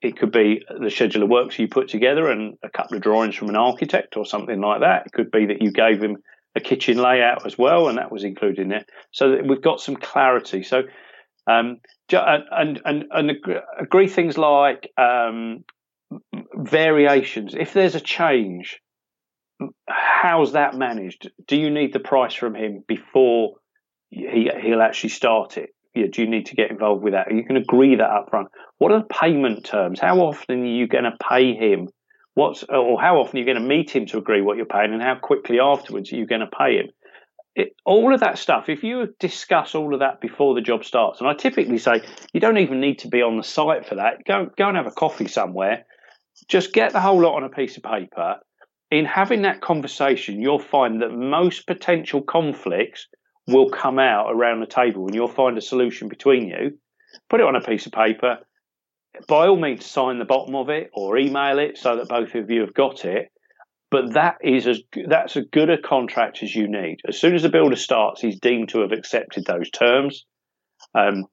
it could be the schedule of works you put together and a couple of drawings from an architect or something like that. It could be that you gave him a kitchen layout as well, and that was included in it. So we've got some clarity. So um, and and and agree things like um, variations. If there's a change, how's that managed? Do you need the price from him before he he'll actually start it? Yeah, do you need to get involved with that? Are You can agree that up front. What are the payment terms? How often are you going to pay him? What's or how often are you going to meet him to agree what you're paying, and how quickly afterwards are you going to pay him? It, all of that stuff. If you discuss all of that before the job starts, and I typically say you don't even need to be on the site for that. Go go and have a coffee somewhere. Just get the whole lot on a piece of paper. In having that conversation, you'll find that most potential conflicts will come out around the table and you'll find a solution between you. Put it on a piece of paper. By all means, sign the bottom of it or email it so that both of you have got it. But that is as that's as good a contract as you need. As soon as the builder starts, he's deemed to have accepted those terms. Um,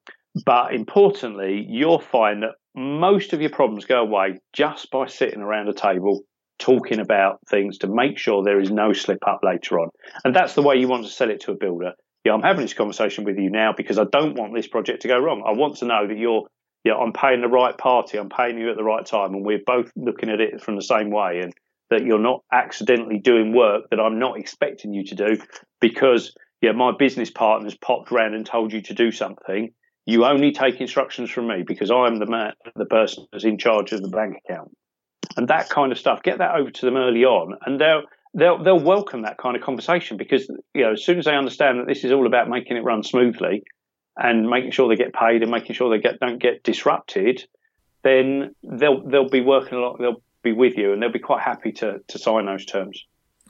but importantly, you'll find that most of your problems go away just by sitting around a table talking about things to make sure there is no slip up later on. And that's the way you want to sell it to a builder yeah, I'm having this conversation with you now because I don't want this project to go wrong. I want to know that you're, yeah, I'm paying the right party, I'm paying you at the right time, and we're both looking at it from the same way, and that you're not accidentally doing work that I'm not expecting you to do because, yeah, my business partner's popped around and told you to do something. You only take instructions from me because I'm the man, the person that's in charge of the bank account, and that kind of stuff. Get that over to them early on, and they'll they'll they'll welcome that kind of conversation because you know as soon as they understand that this is all about making it run smoothly and making sure they get paid and making sure they get don't get disrupted, then they'll they'll be working a lot. They'll be with you and they'll be quite happy to to sign those terms.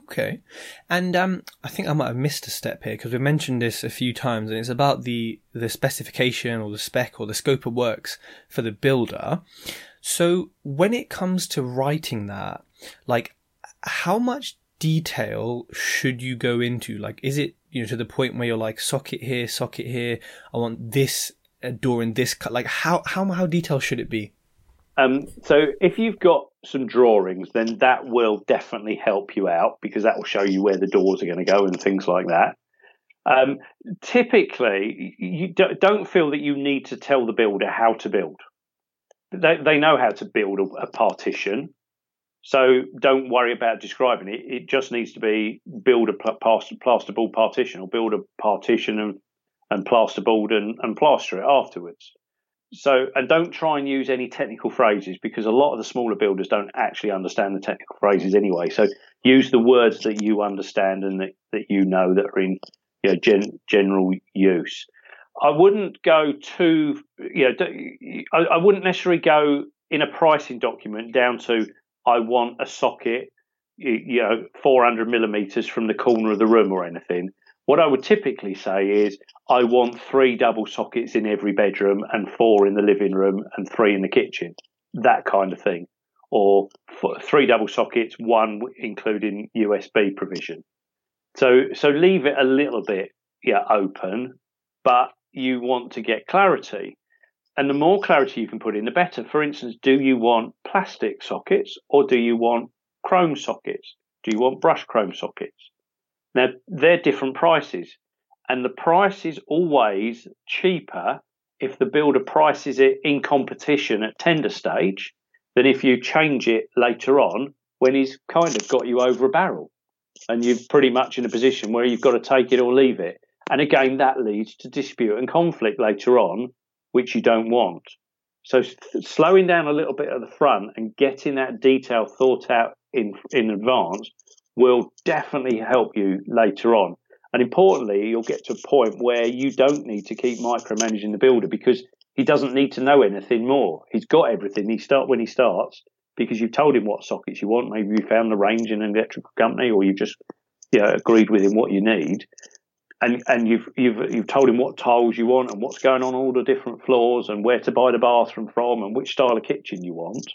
Okay, and um, I think I might have missed a step here because we've mentioned this a few times, and it's about the the specification or the spec or the scope of works for the builder. So when it comes to writing that, like, how much detail should you go into? Like, is it, you know, to the point where you're like, socket here, socket here, I want this door in this cut? Like, how, how, how detailed should it be? Um, so if you've got some drawings, then that will definitely help you out because that will show you where the doors are going to go and things like that. Um, typically, you don't feel that you need to tell the builder how to build. They, they know how to build a, a partition. So don't worry about describing it. It just needs to be build a plasterboard partition or build a partition and, and plasterboard and, and plaster it afterwards. So, and don't try and use any technical phrases because a lot of the smaller builders don't actually understand the technical phrases anyway. So use the words that you understand and that, that you know that are in you know, gen, general use. I wouldn't go too, you know, I, I wouldn't necessarily go in a pricing document down to I want a socket, you know, 400 millimeters from the corner of the room or anything. What I would typically say is I want three double sockets in every bedroom and four in the living room and three in the kitchen, that kind of thing. Or three double sockets, one including USB provision. So, so leave it a little bit yeah, open, but you want to get clarity. And the more clarity you can put in, the better. For instance, do you want plastic sockets or do you want chrome sockets? Do you want brush chrome sockets? Now, they're different prices. And the price is always cheaper if the builder prices it in competition at tender stage than if you change it later on when he's kind of got you over a barrel and you're pretty much in a position where you've got to take it or leave it. And again, that leads to dispute and conflict later on which you don't want. So slowing down a little bit at the front and getting that detail thought out in in advance will definitely help you later on. And importantly, you'll get to a point where you don't need to keep micromanaging the builder because he doesn't need to know anything more. He's got everything. He start when he starts because you've told him what sockets you want. Maybe you found the range in an electrical company, or you just you know, agreed with him what you need and and you've you've you've told him what tiles you want and what's going on all the different floors and where to buy the bathroom from and which style of kitchen you want.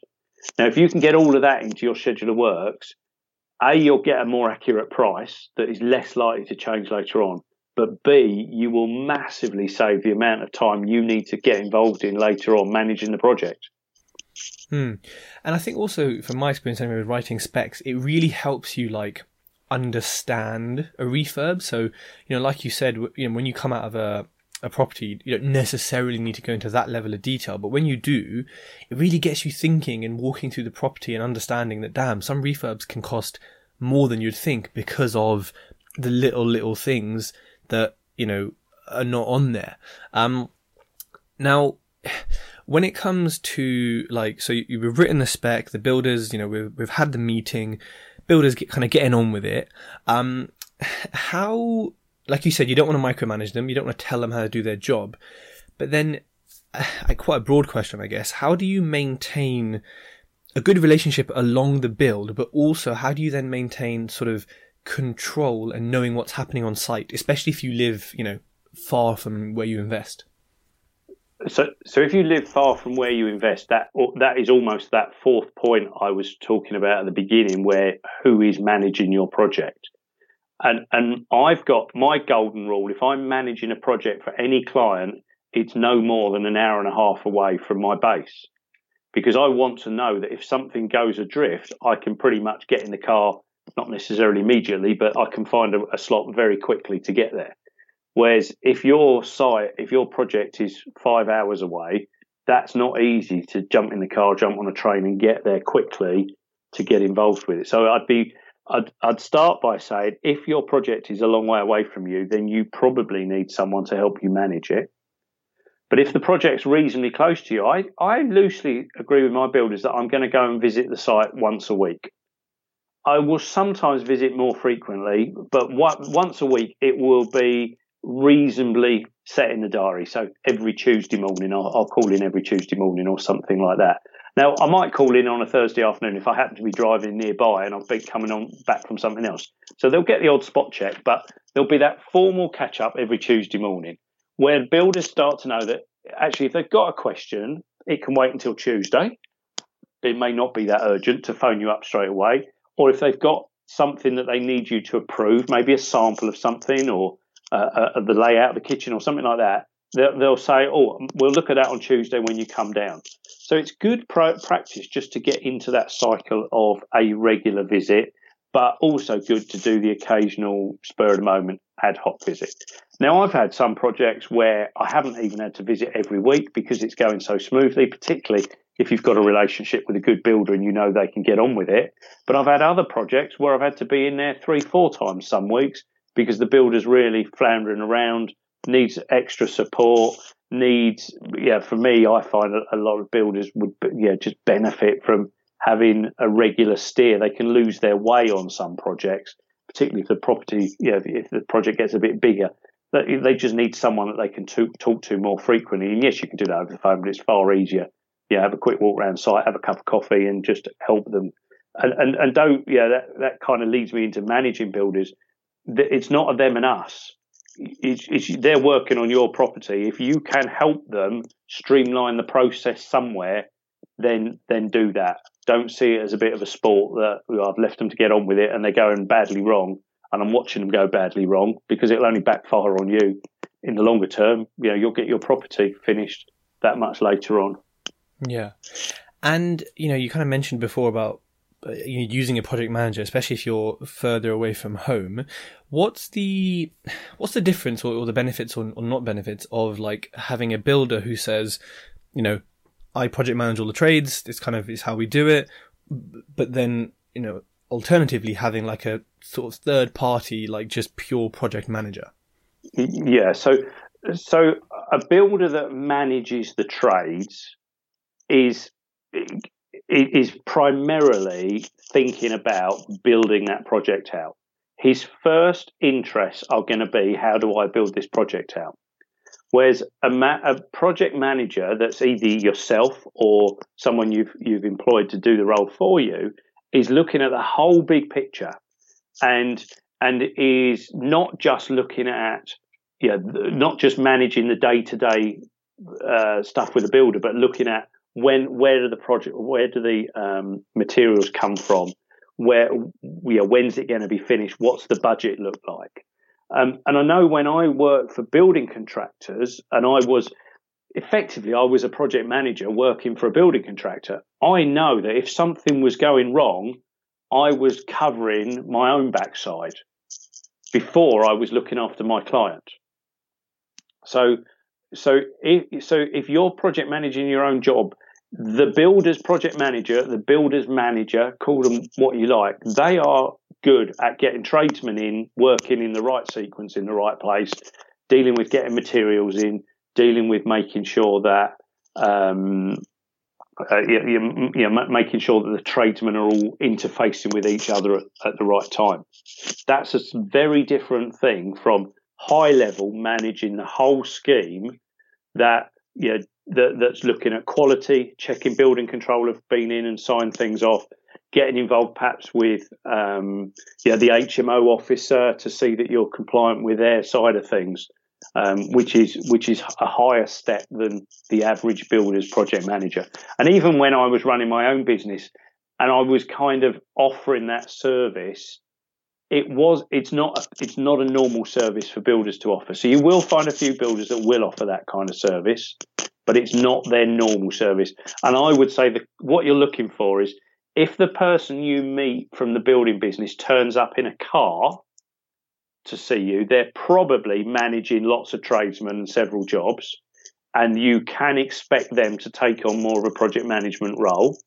Now, if you can get all of that into your schedule of works, a you'll get a more accurate price that is less likely to change later on. But B, you will massively save the amount of time you need to get involved in later on managing the project. Hmm. And I think also, from my experience anyway, with writing specs, it really helps you like understand a refurb. So, you know, like you said, you know, when you come out of a, a property, you don't necessarily need to go into that level of detail, but when you do, it really gets you thinking and walking through the property and understanding that, damn, some refurbs can cost more than you'd think because of the little, little things that, you know, are not on there. Um, now, when it comes to like, so you, you've written the spec, the builders, you know, we've, we've had the meeting, builders get kind of getting on with it. Um, how, like you said, you don't want to micromanage them. You don't want to tell them how to do their job. But then, uh, quite a broad question, I guess. How do you maintain a good relationship along the build, but also how do you then maintain sort of control and knowing what's happening on site, especially if you live, you know, far from where you invest? So, so if you live far from where you invest, that that is almost that fourth point I was talking about at the beginning, where who is managing your project, and and I've got my golden rule. If I'm managing a project for any client, it's no more than an hour and a half away from my base, because I want to know that if something goes adrift, I can pretty much get in the car, not necessarily immediately, but I can find a, a slot very quickly to get there. Whereas if your site, if your project is five hours away, that's not easy to jump in the car, jump on a train, and get there quickly to get involved with it. So I'd be, I'd, I'd start by saying, if your project is a long way away from you, then you probably need someone to help you manage it. But if the project's reasonably close to you, I, I loosely agree with my builders that I'm going to go and visit the site once a week. I will sometimes visit more frequently, but once a week it will be reasonably set in the diary. So every Tuesday morning, I'll, I'll, call in every Tuesday morning or something like that. Now, I might call in on a Thursday afternoon if I happen to be driving nearby and I'll be coming on back from something else. So they'll get the odd spot check, but there'll be that formal catch up every Tuesday morning where builders start to know that actually, if they've got a question, it can wait until Tuesday. It may not be that urgent to phone you up straight away. Or if they've got something that they need you to approve, maybe a sample of something or uh, uh, the layout of the kitchen or something like that, they'll, they'll, say, "Oh, we'll look at that on Tuesday when you come down." So it's good pro- practice just to get into that cycle of a regular visit, but also good to do the occasional spur of the moment ad hoc visit. Now, I've had some projects where I haven't even had to visit every week because it's going so smoothly, particularly if you've got a relationship with a good builder and you know they can get on with it. But I've had other projects where I've had to be in there three, four times some weeks because the builder's really floundering around, needs extra support, needs, yeah, for me, I find a, lot of builders would, yeah, just benefit from having a regular steer. They can lose their way on some projects, particularly if the property, you know, if the project gets a bit bigger. They just need someone that they can talk, talk to more frequently. And yes, you can do that over the phone, but it's far easier. Yeah, have a quick walk around site, have a cup of coffee, and just help them. And and, and don't yeah, that that kind of leads me into managing builders. It's not a them and us. It's, it's, they're working on your property. If you can help them streamline the process somewhere, then then do that. Don't see it as a bit of a sport that well, I've left them to get on with it and they're going badly wrong, and I'm watching them go badly wrong because it'll only backfire on you in the longer term. You know, you'll get your property finished that much later on. Yeah, and you know, you kind of mentioned before about Uh, using a project manager, especially if you're further away from home. What's the what's the difference or, or the benefits or, or not benefits of like having a builder who says, you know, I project manage all the trades. This kind of is how we do it. But then, you know, alternatively having like a sort of third party, like just pure project manager. Yeah. So, so a builder that manages the trades is is primarily thinking about building that project out. His first interests are going to be how do I build this project out? Whereas a, ma- a, project manager that's either yourself or someone you've you've employed to do the role for you is looking at the whole big picture and and is not just looking at yeah not just managing the day to day stuff with a builder, but looking at when where do the project where do the um, materials come from, where yeah, when's it going to be finished, what's the budget look like, um, and I know when I worked for building contractors, and I was effectively I was a project manager working for a building contractor. I know that if something was going wrong, I was covering my own backside before I was looking after my client. So, so if, so if you're project managing your own job, the builder's project manager, the builder's manager, call them what you like, they are good at getting tradesmen in, working in the right sequence in the right place, dealing with getting materials in, dealing with making sure that um, uh, you, you, you know, making sure that the tradesmen are all interfacing with each other at, at the right time. That's a very different thing from high level managing the whole scheme that know, that, that's looking at quality, checking building control have been in and signed things off, getting involved perhaps with um, yeah, the HMO officer to see that you're compliant with their side of things, um, which is which is a higher step than the average builder's project manager. And even when I was running my own business and I was kind of offering that service, it was it's not it's not a normal service for builders to offer. So you will find a few builders that will offer that kind of service, but it's not their normal service. And I would say that what you're looking for is if the person you meet from the building business turns up in a car to see you, they're probably managing lots of tradesmen and several jobs, and you can expect them to take on more of a project management role.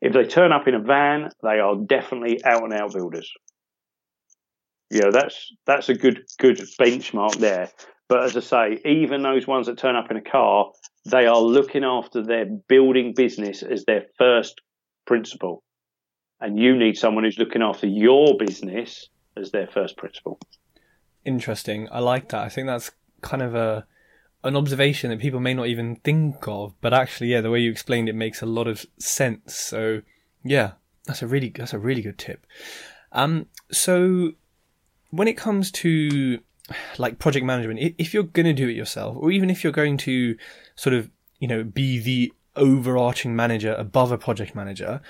If they turn up in a van, they are definitely out and out builders. Yeah, that's that's a good good benchmark there. But as I say, even those ones that turn up in a car, they are looking after their building business as their first principle. And you need someone who's looking after your business as their first principle. Interesting. I like that. I think that's kind of a an observation that people may not even think of, but actually, yeah, the way you explained it makes a lot of sense. So, yeah, that's a really that's a really good tip. Um, so when it comes to like project management, if you're going to do it yourself, or even if you're going to sort of you know be the overarching manager above a project manager,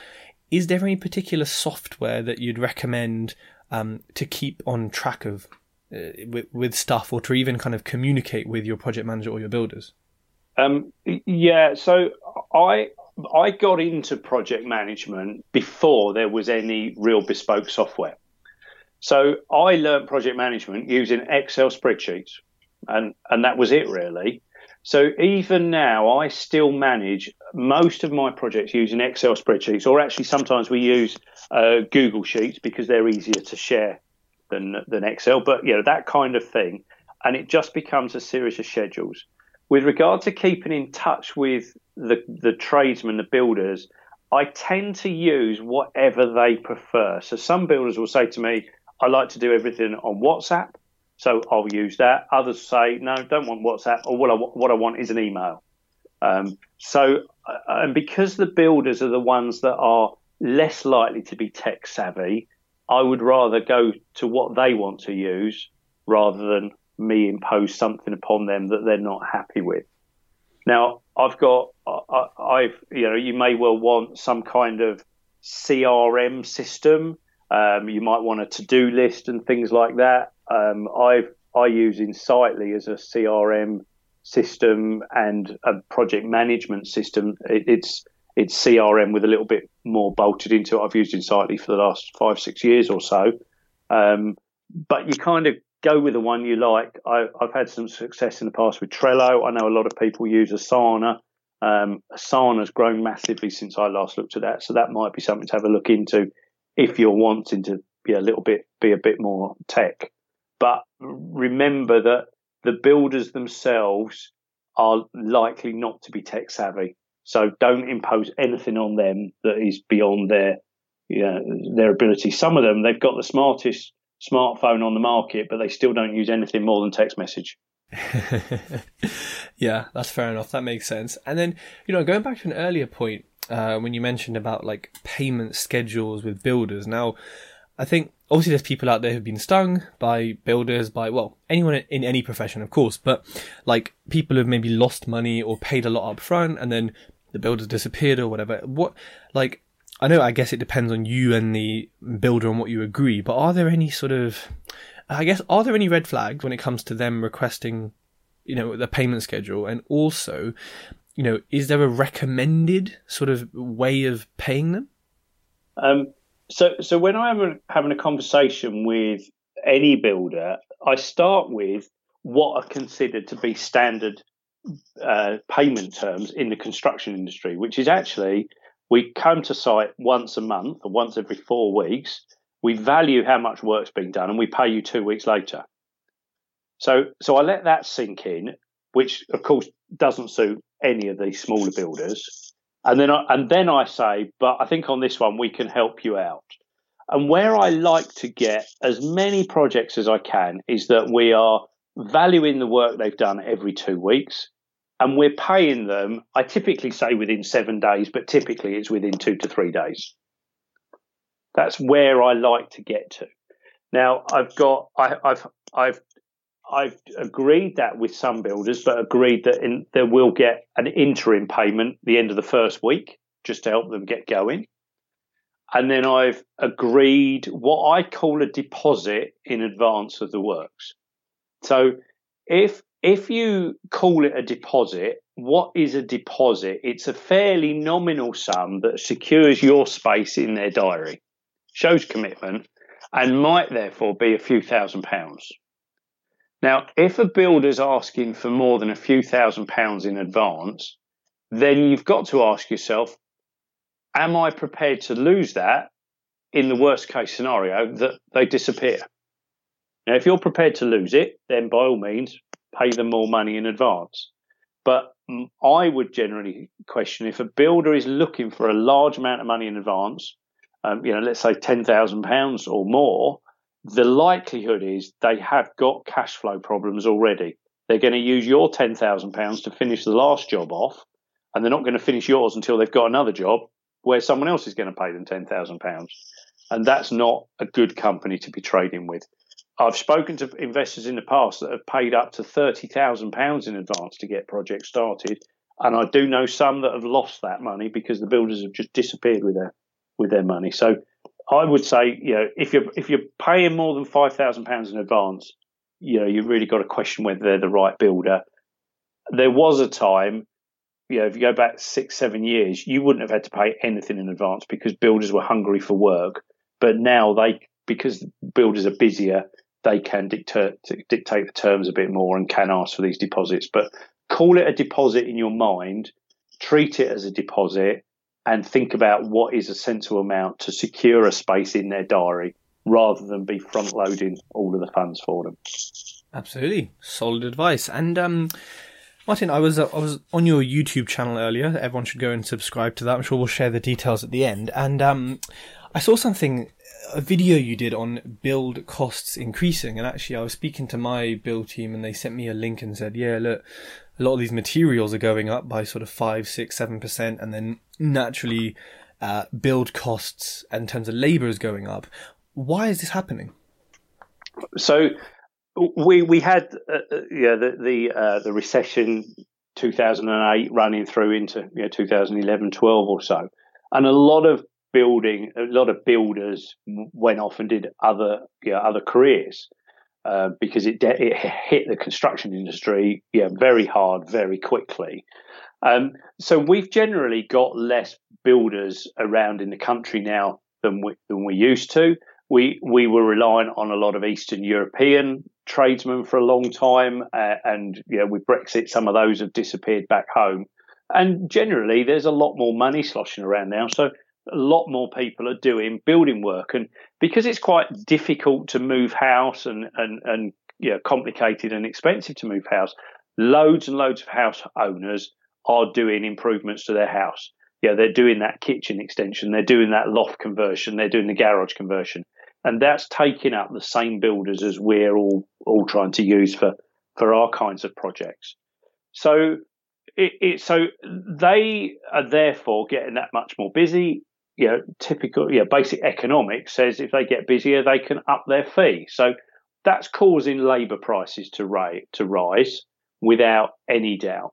is there any particular software that you'd recommend um, to keep on track of uh, with, with, stuff, or to even kind of communicate with your project manager or your builders? Um, yeah, so I I got into project management before there was any real bespoke software. So I learned project management using Excel spreadsheets, and and that was it really. So even now, I still manage most of my projects using Excel spreadsheets, or actually sometimes we use uh, Google Sheets because they're easier to share than than Excel. But you know that kind of thing, and it just becomes a series of schedules. With regard to keeping in touch with the the tradesmen, the builders, I tend to use whatever they prefer. So some builders will say to me, I like to do everything on WhatsApp, so I'll use that. Others say, no, don't want WhatsApp, or what I, what I want is an email. Um, so, uh, and because the builders are the ones that are less likely to be tech savvy, I would rather go to what they want to use rather than me impose something upon them that they're not happy with. Now, I've got, I, have you know, you may well want some kind of CRM system. Um, you might want a to-do list and things like that. Um, I've I use Insightly as a CRM system and a project management system. It, it's it's CRM with a little bit more bolted into it. I've used Insightly for the last five six years or so. Um, but you kind of go with the one you like. I, have had some success in the past with Trello. I know a lot of people use Asana. Um, Asana's grown massively since I last looked at that, so that might be something to have a look into if you're wanting to be a little bit be a bit more tech. But remember that the builders themselves are likely not to be tech savvy, so don't impose anything on them that is beyond their you know, their ability. Some of them they've got the smartest smartphone on the market, but they still don't use anything more than text message. yeah, that's fair enough. That makes sense. And then, you know, going back to an earlier point, uh, when you mentioned about like payment schedules with builders. Now, I think obviously there's people out there who've been stung by builders, by, well, anyone in any profession, of course, but like people who've maybe lost money or paid a lot up front and then the builders disappeared or whatever. What, like, I know, I guess it depends on you and the builder on what you agree, but are there any sort of, I guess, are there any red flags when it comes to them requesting, you know, the payment schedule? And also, you know, is there a recommended sort of way of paying them? Um, so, so when I'm having a conversation with any builder, I start with what are considered to be standard uh, payment terms in the construction industry, which is actually we come to site once a month or once every four weeks. We value how much work's been done and we pay you two weeks later. So, so I let that sink in, which of course doesn't suit any of these smaller builders. And then I, and then I say, but I think on this one we can help you out. And where I like to get as many projects as I can is that we are valuing the work they've done every two weeks and we're paying them. I typically say within seven days, but typically it's within two to three days. That's where I like to get to. Now I've got I, have I've I've agreed that with some builders, but agreed that in, they will get an interim payment the end of the first week just to help them get going. And then I've agreed what I call a deposit in advance of the works. So if if you call it a deposit, what is a deposit? It's a fairly nominal sum that secures your space in their diary, shows commitment, and might therefore be a few thousand pounds. Now, if a builder's asking for more than a few thousand pounds in advance, then you've got to ask yourself, am I prepared to lose that in the worst case scenario that they disappear? Now, if you're prepared to lose it, then by all means, pay them more money in advance. But I would generally question if a builder is looking for a large amount of money in advance, um, you know, let's say ten thousand pounds or more, the likelihood is they have got cash flow problems already. They're going to use your ten thousand pounds to finish the last job off, and they're not going to finish yours until they've got another job where someone else is going to pay them ten thousand pounds, and that's not a good company to be trading with. I've spoken to investors in the past that have paid up to thirty thousand pounds in advance to get projects started, and I do know some that have lost that money because the builders have just disappeared with their with their money. So I would say, you know, if you're if you're paying more than five thousand pounds in advance, you know, you've really got to question whether they're the right builder. There was a time, you know, if you go back six, seven years, you wouldn't have had to pay anything in advance because builders were hungry for work. But now they, because builders are busier, they can dictate dictate the terms a bit more and can ask for these deposits. But call it a deposit in your mind, treat it as a deposit, and think about what is a sensible amount to secure a space in their diary rather than be front loading all of the funds for them. Absolutely, solid advice. And um, Martin, I was uh, I was on your YouTube channel earlier. Everyone should go and subscribe to that. I'm sure we'll share the details at the end. And um, I saw something, a video you did on build costs increasing. And actually, I was speaking to my build team, and they sent me a link and said, "Yeah, look, a lot of these materials are going up by sort of five, six, seven percent, and then naturally, uh, build costs in terms of labour is going up. Why is this happening?" So we we had uh, uh, yeah the the uh, the recession 2008 running through into you know 2011 12 or so and a lot of building a lot of builders went off and did other yeah other careers uh, because it de- it hit the construction industry yeah very hard very quickly um, so we've generally got less builders around in the country now than we than we used to we we were relying on a lot of Eastern European tradesmen for a long time, uh, and you know, with Brexit, some of those have disappeared back home. And generally, there's a lot more money sloshing around now, so a lot more people are doing building work, and because it's quite difficult to move house and and and you know, complicated and expensive to move house, loads and loads of house owners are doing improvements to their house. Yeah, they're doing that kitchen extension, they're doing that loft conversion, they're doing the garage conversion and that's taking up the same builders as we're all all trying to use for for our kinds of projects. So it, it so they are therefore getting that much more busy. You know, typical, yeah, basic economics says if they get busier, they can up their fee. So that's causing labour prices to, ra- to rise without any doubt.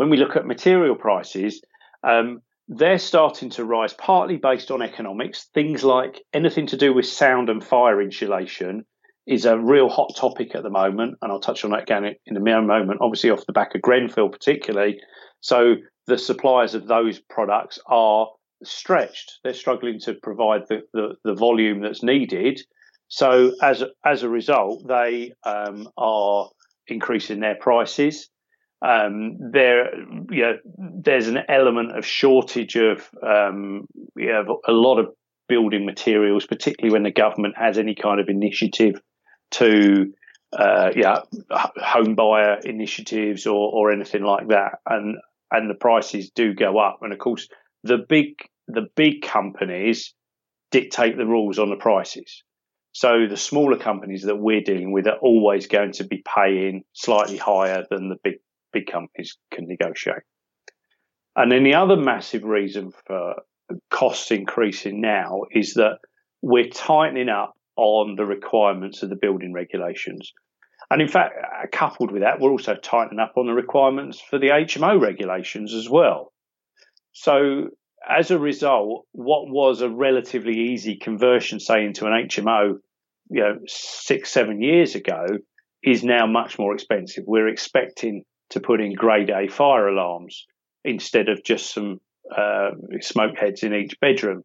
When we look at material prices, um, they're starting to rise partly based on economics. Things like anything to do with sound and fire insulation is a real hot topic at the moment, and I'll touch on that again in a moment. Obviously, off the back of Grenfell, particularly. So the suppliers of those products are stretched. They're struggling to provide the, the, the volume that's needed. So as as a result, they um, are increasing their prices. Um, there, you know, there's an element of shortage of um, you know, a lot of building materials, particularly when the government has any kind of initiative to, uh, yeah, home buyer initiatives or, or anything like that, and and the prices do go up. And of course, the big the big companies dictate the rules on the prices. So the smaller companies that we're dealing with are always going to be paying slightly higher than the big big companies can negotiate. And then the other massive reason for costs increasing now is that we're tightening up on the requirements of the building regulations. And in fact, uh, coupled with that, we're also tightening up on the requirements for the HMO regulations as well. So as a result, what was a relatively easy conversion, say, into an HMO, you know, six, seven years ago, is now much more expensive. We're expecting to put in grade A fire alarms instead of just some uh, smoke heads in each bedroom.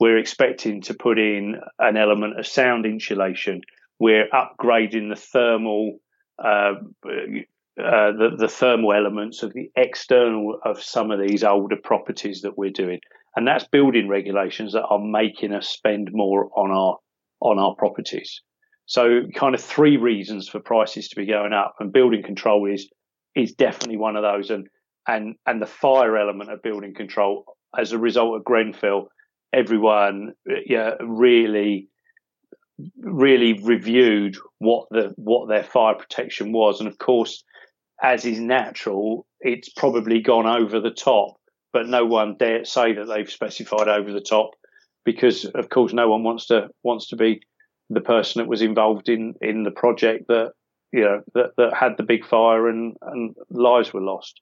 We're expecting to put in an element of sound insulation. We're upgrading the thermal, uh, uh, the, the thermal elements of the external of some of these older properties that we're doing, and that's building regulations that are making us spend more on our on our properties. So, kind of three reasons for prices to be going up, and building control is is definitely one of those. And and and the fire element of building control as a result of Grenfell, everyone yeah really really reviewed what the what their fire protection was, and of course, as is natural, it's probably gone over the top. But no one dare say that they've specified over the top, because of course no one wants to wants to be the person that was involved in in the project that you know that, that had the big fire and, and lives were lost.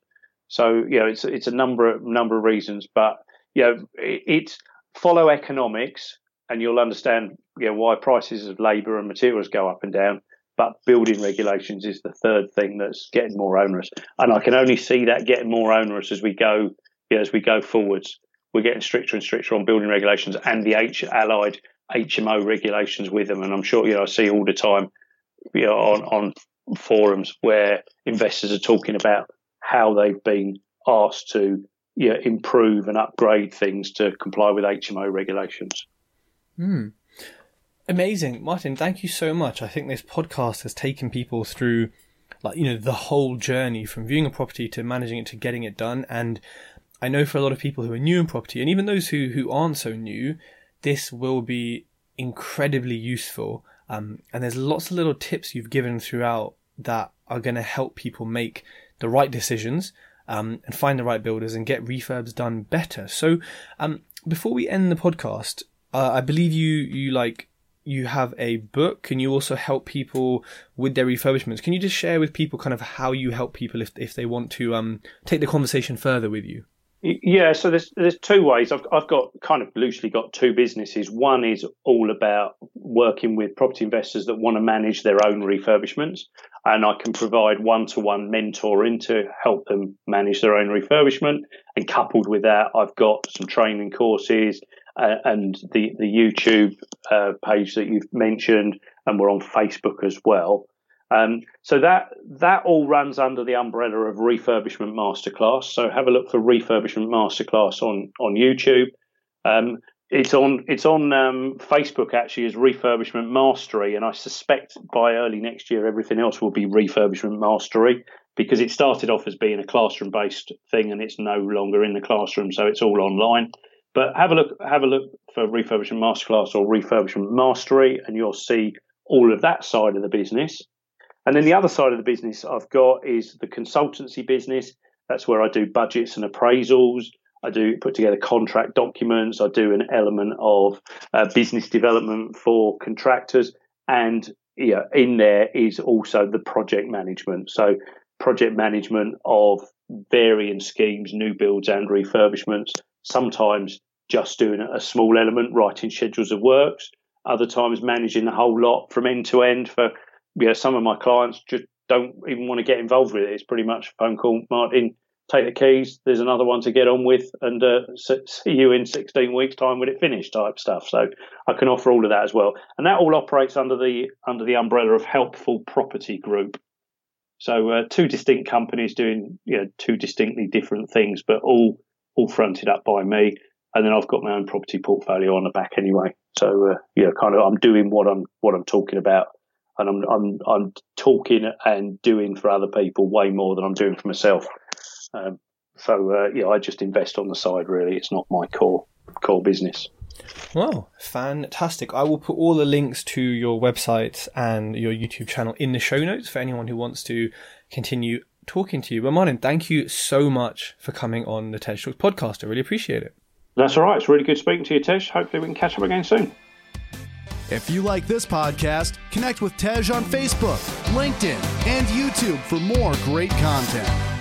So you know it's it's a number of number of reasons, but you know it, it's follow economics and you'll understand you know why prices of labour and materials go up and down. But building regulations is the third thing that's getting more onerous, and I can only see that getting more onerous as we go you know, as we go forwards. We're getting stricter and stricter on building regulations and the H allied HMO regulations with them, and I'm sure you know I see all the time you know, on, on forums where investors are talking about how they've been asked to you know, improve and upgrade things to comply with HMO regulations. Hmm. Amazing. Martin, thank you so much. I think this podcast has taken people through like you know the whole journey from viewing a property to managing it to getting it done. And I know for a lot of people who are new in property, and even those who who aren't so new, this will be incredibly useful. Um, and there's lots of little tips you've given throughout that are going to help people make the right decisions um, and find the right builders and get refurbs done better. So, um, before we end the podcast, uh, I believe you you like you have a book and you also help people with their refurbishments. Can you just share with people kind of how you help people if if they want to um, take the conversation further with you? Yeah, so there's there's two ways. I've I've got kind of loosely got two businesses. One is all about working with property investors that want to manage their own refurbishments, and I can provide one to one mentoring to help them manage their own refurbishment. And coupled with that, I've got some training courses uh, and the the YouTube uh, page that you've mentioned, and we're on Facebook as well. Um, so that that all runs under the umbrella of refurbishment masterclass. So have a look for refurbishment masterclass on on YouTube. Um, it's on it's on um, Facebook actually as refurbishment mastery, and I suspect by early next year everything else will be refurbishment mastery because it started off as being a classroom based thing and it's no longer in the classroom, so it's all online. But have a look have a look for refurbishment masterclass or refurbishment mastery, and you'll see all of that side of the business. And then the other side of the business I've got is the consultancy business. That's where I do budgets and appraisals. I do put together contract documents. I do an element of uh, business development for contractors. And yeah, in there is also the project management. So project management of varying schemes, new builds and refurbishments. Sometimes just doing a small element, writing schedules of works. Other times managing the whole lot from end to end for yeah, some of my clients just don't even want to get involved with it. It's pretty much phone call, Martin, take the keys. There's another one to get on with, and uh, see you in 16 weeks' time when it finished, type stuff. So I can offer all of that as well, and that all operates under the under the umbrella of Helpful Property Group. So uh, two distinct companies doing you know two distinctly different things, but all all fronted up by me. And then I've got my own property portfolio on the back anyway. So uh, yeah, kind of I'm doing what I'm what I'm talking about and I'm I'm I'm talking and doing for other people way more than I'm doing for myself. Um, so uh, yeah, I just invest on the side. Really, it's not my core core business. Well, fantastic. I will put all the links to your website and your YouTube channel in the show notes for anyone who wants to continue talking to you. But Martin, thank you so much for coming on the Tej Talks podcast. I really appreciate it. That's all right. It's really good speaking to you, Tesh. Hopefully we can catch up again soon. If you like this podcast, connect with Tej on Facebook, LinkedIn, and YouTube for more great content.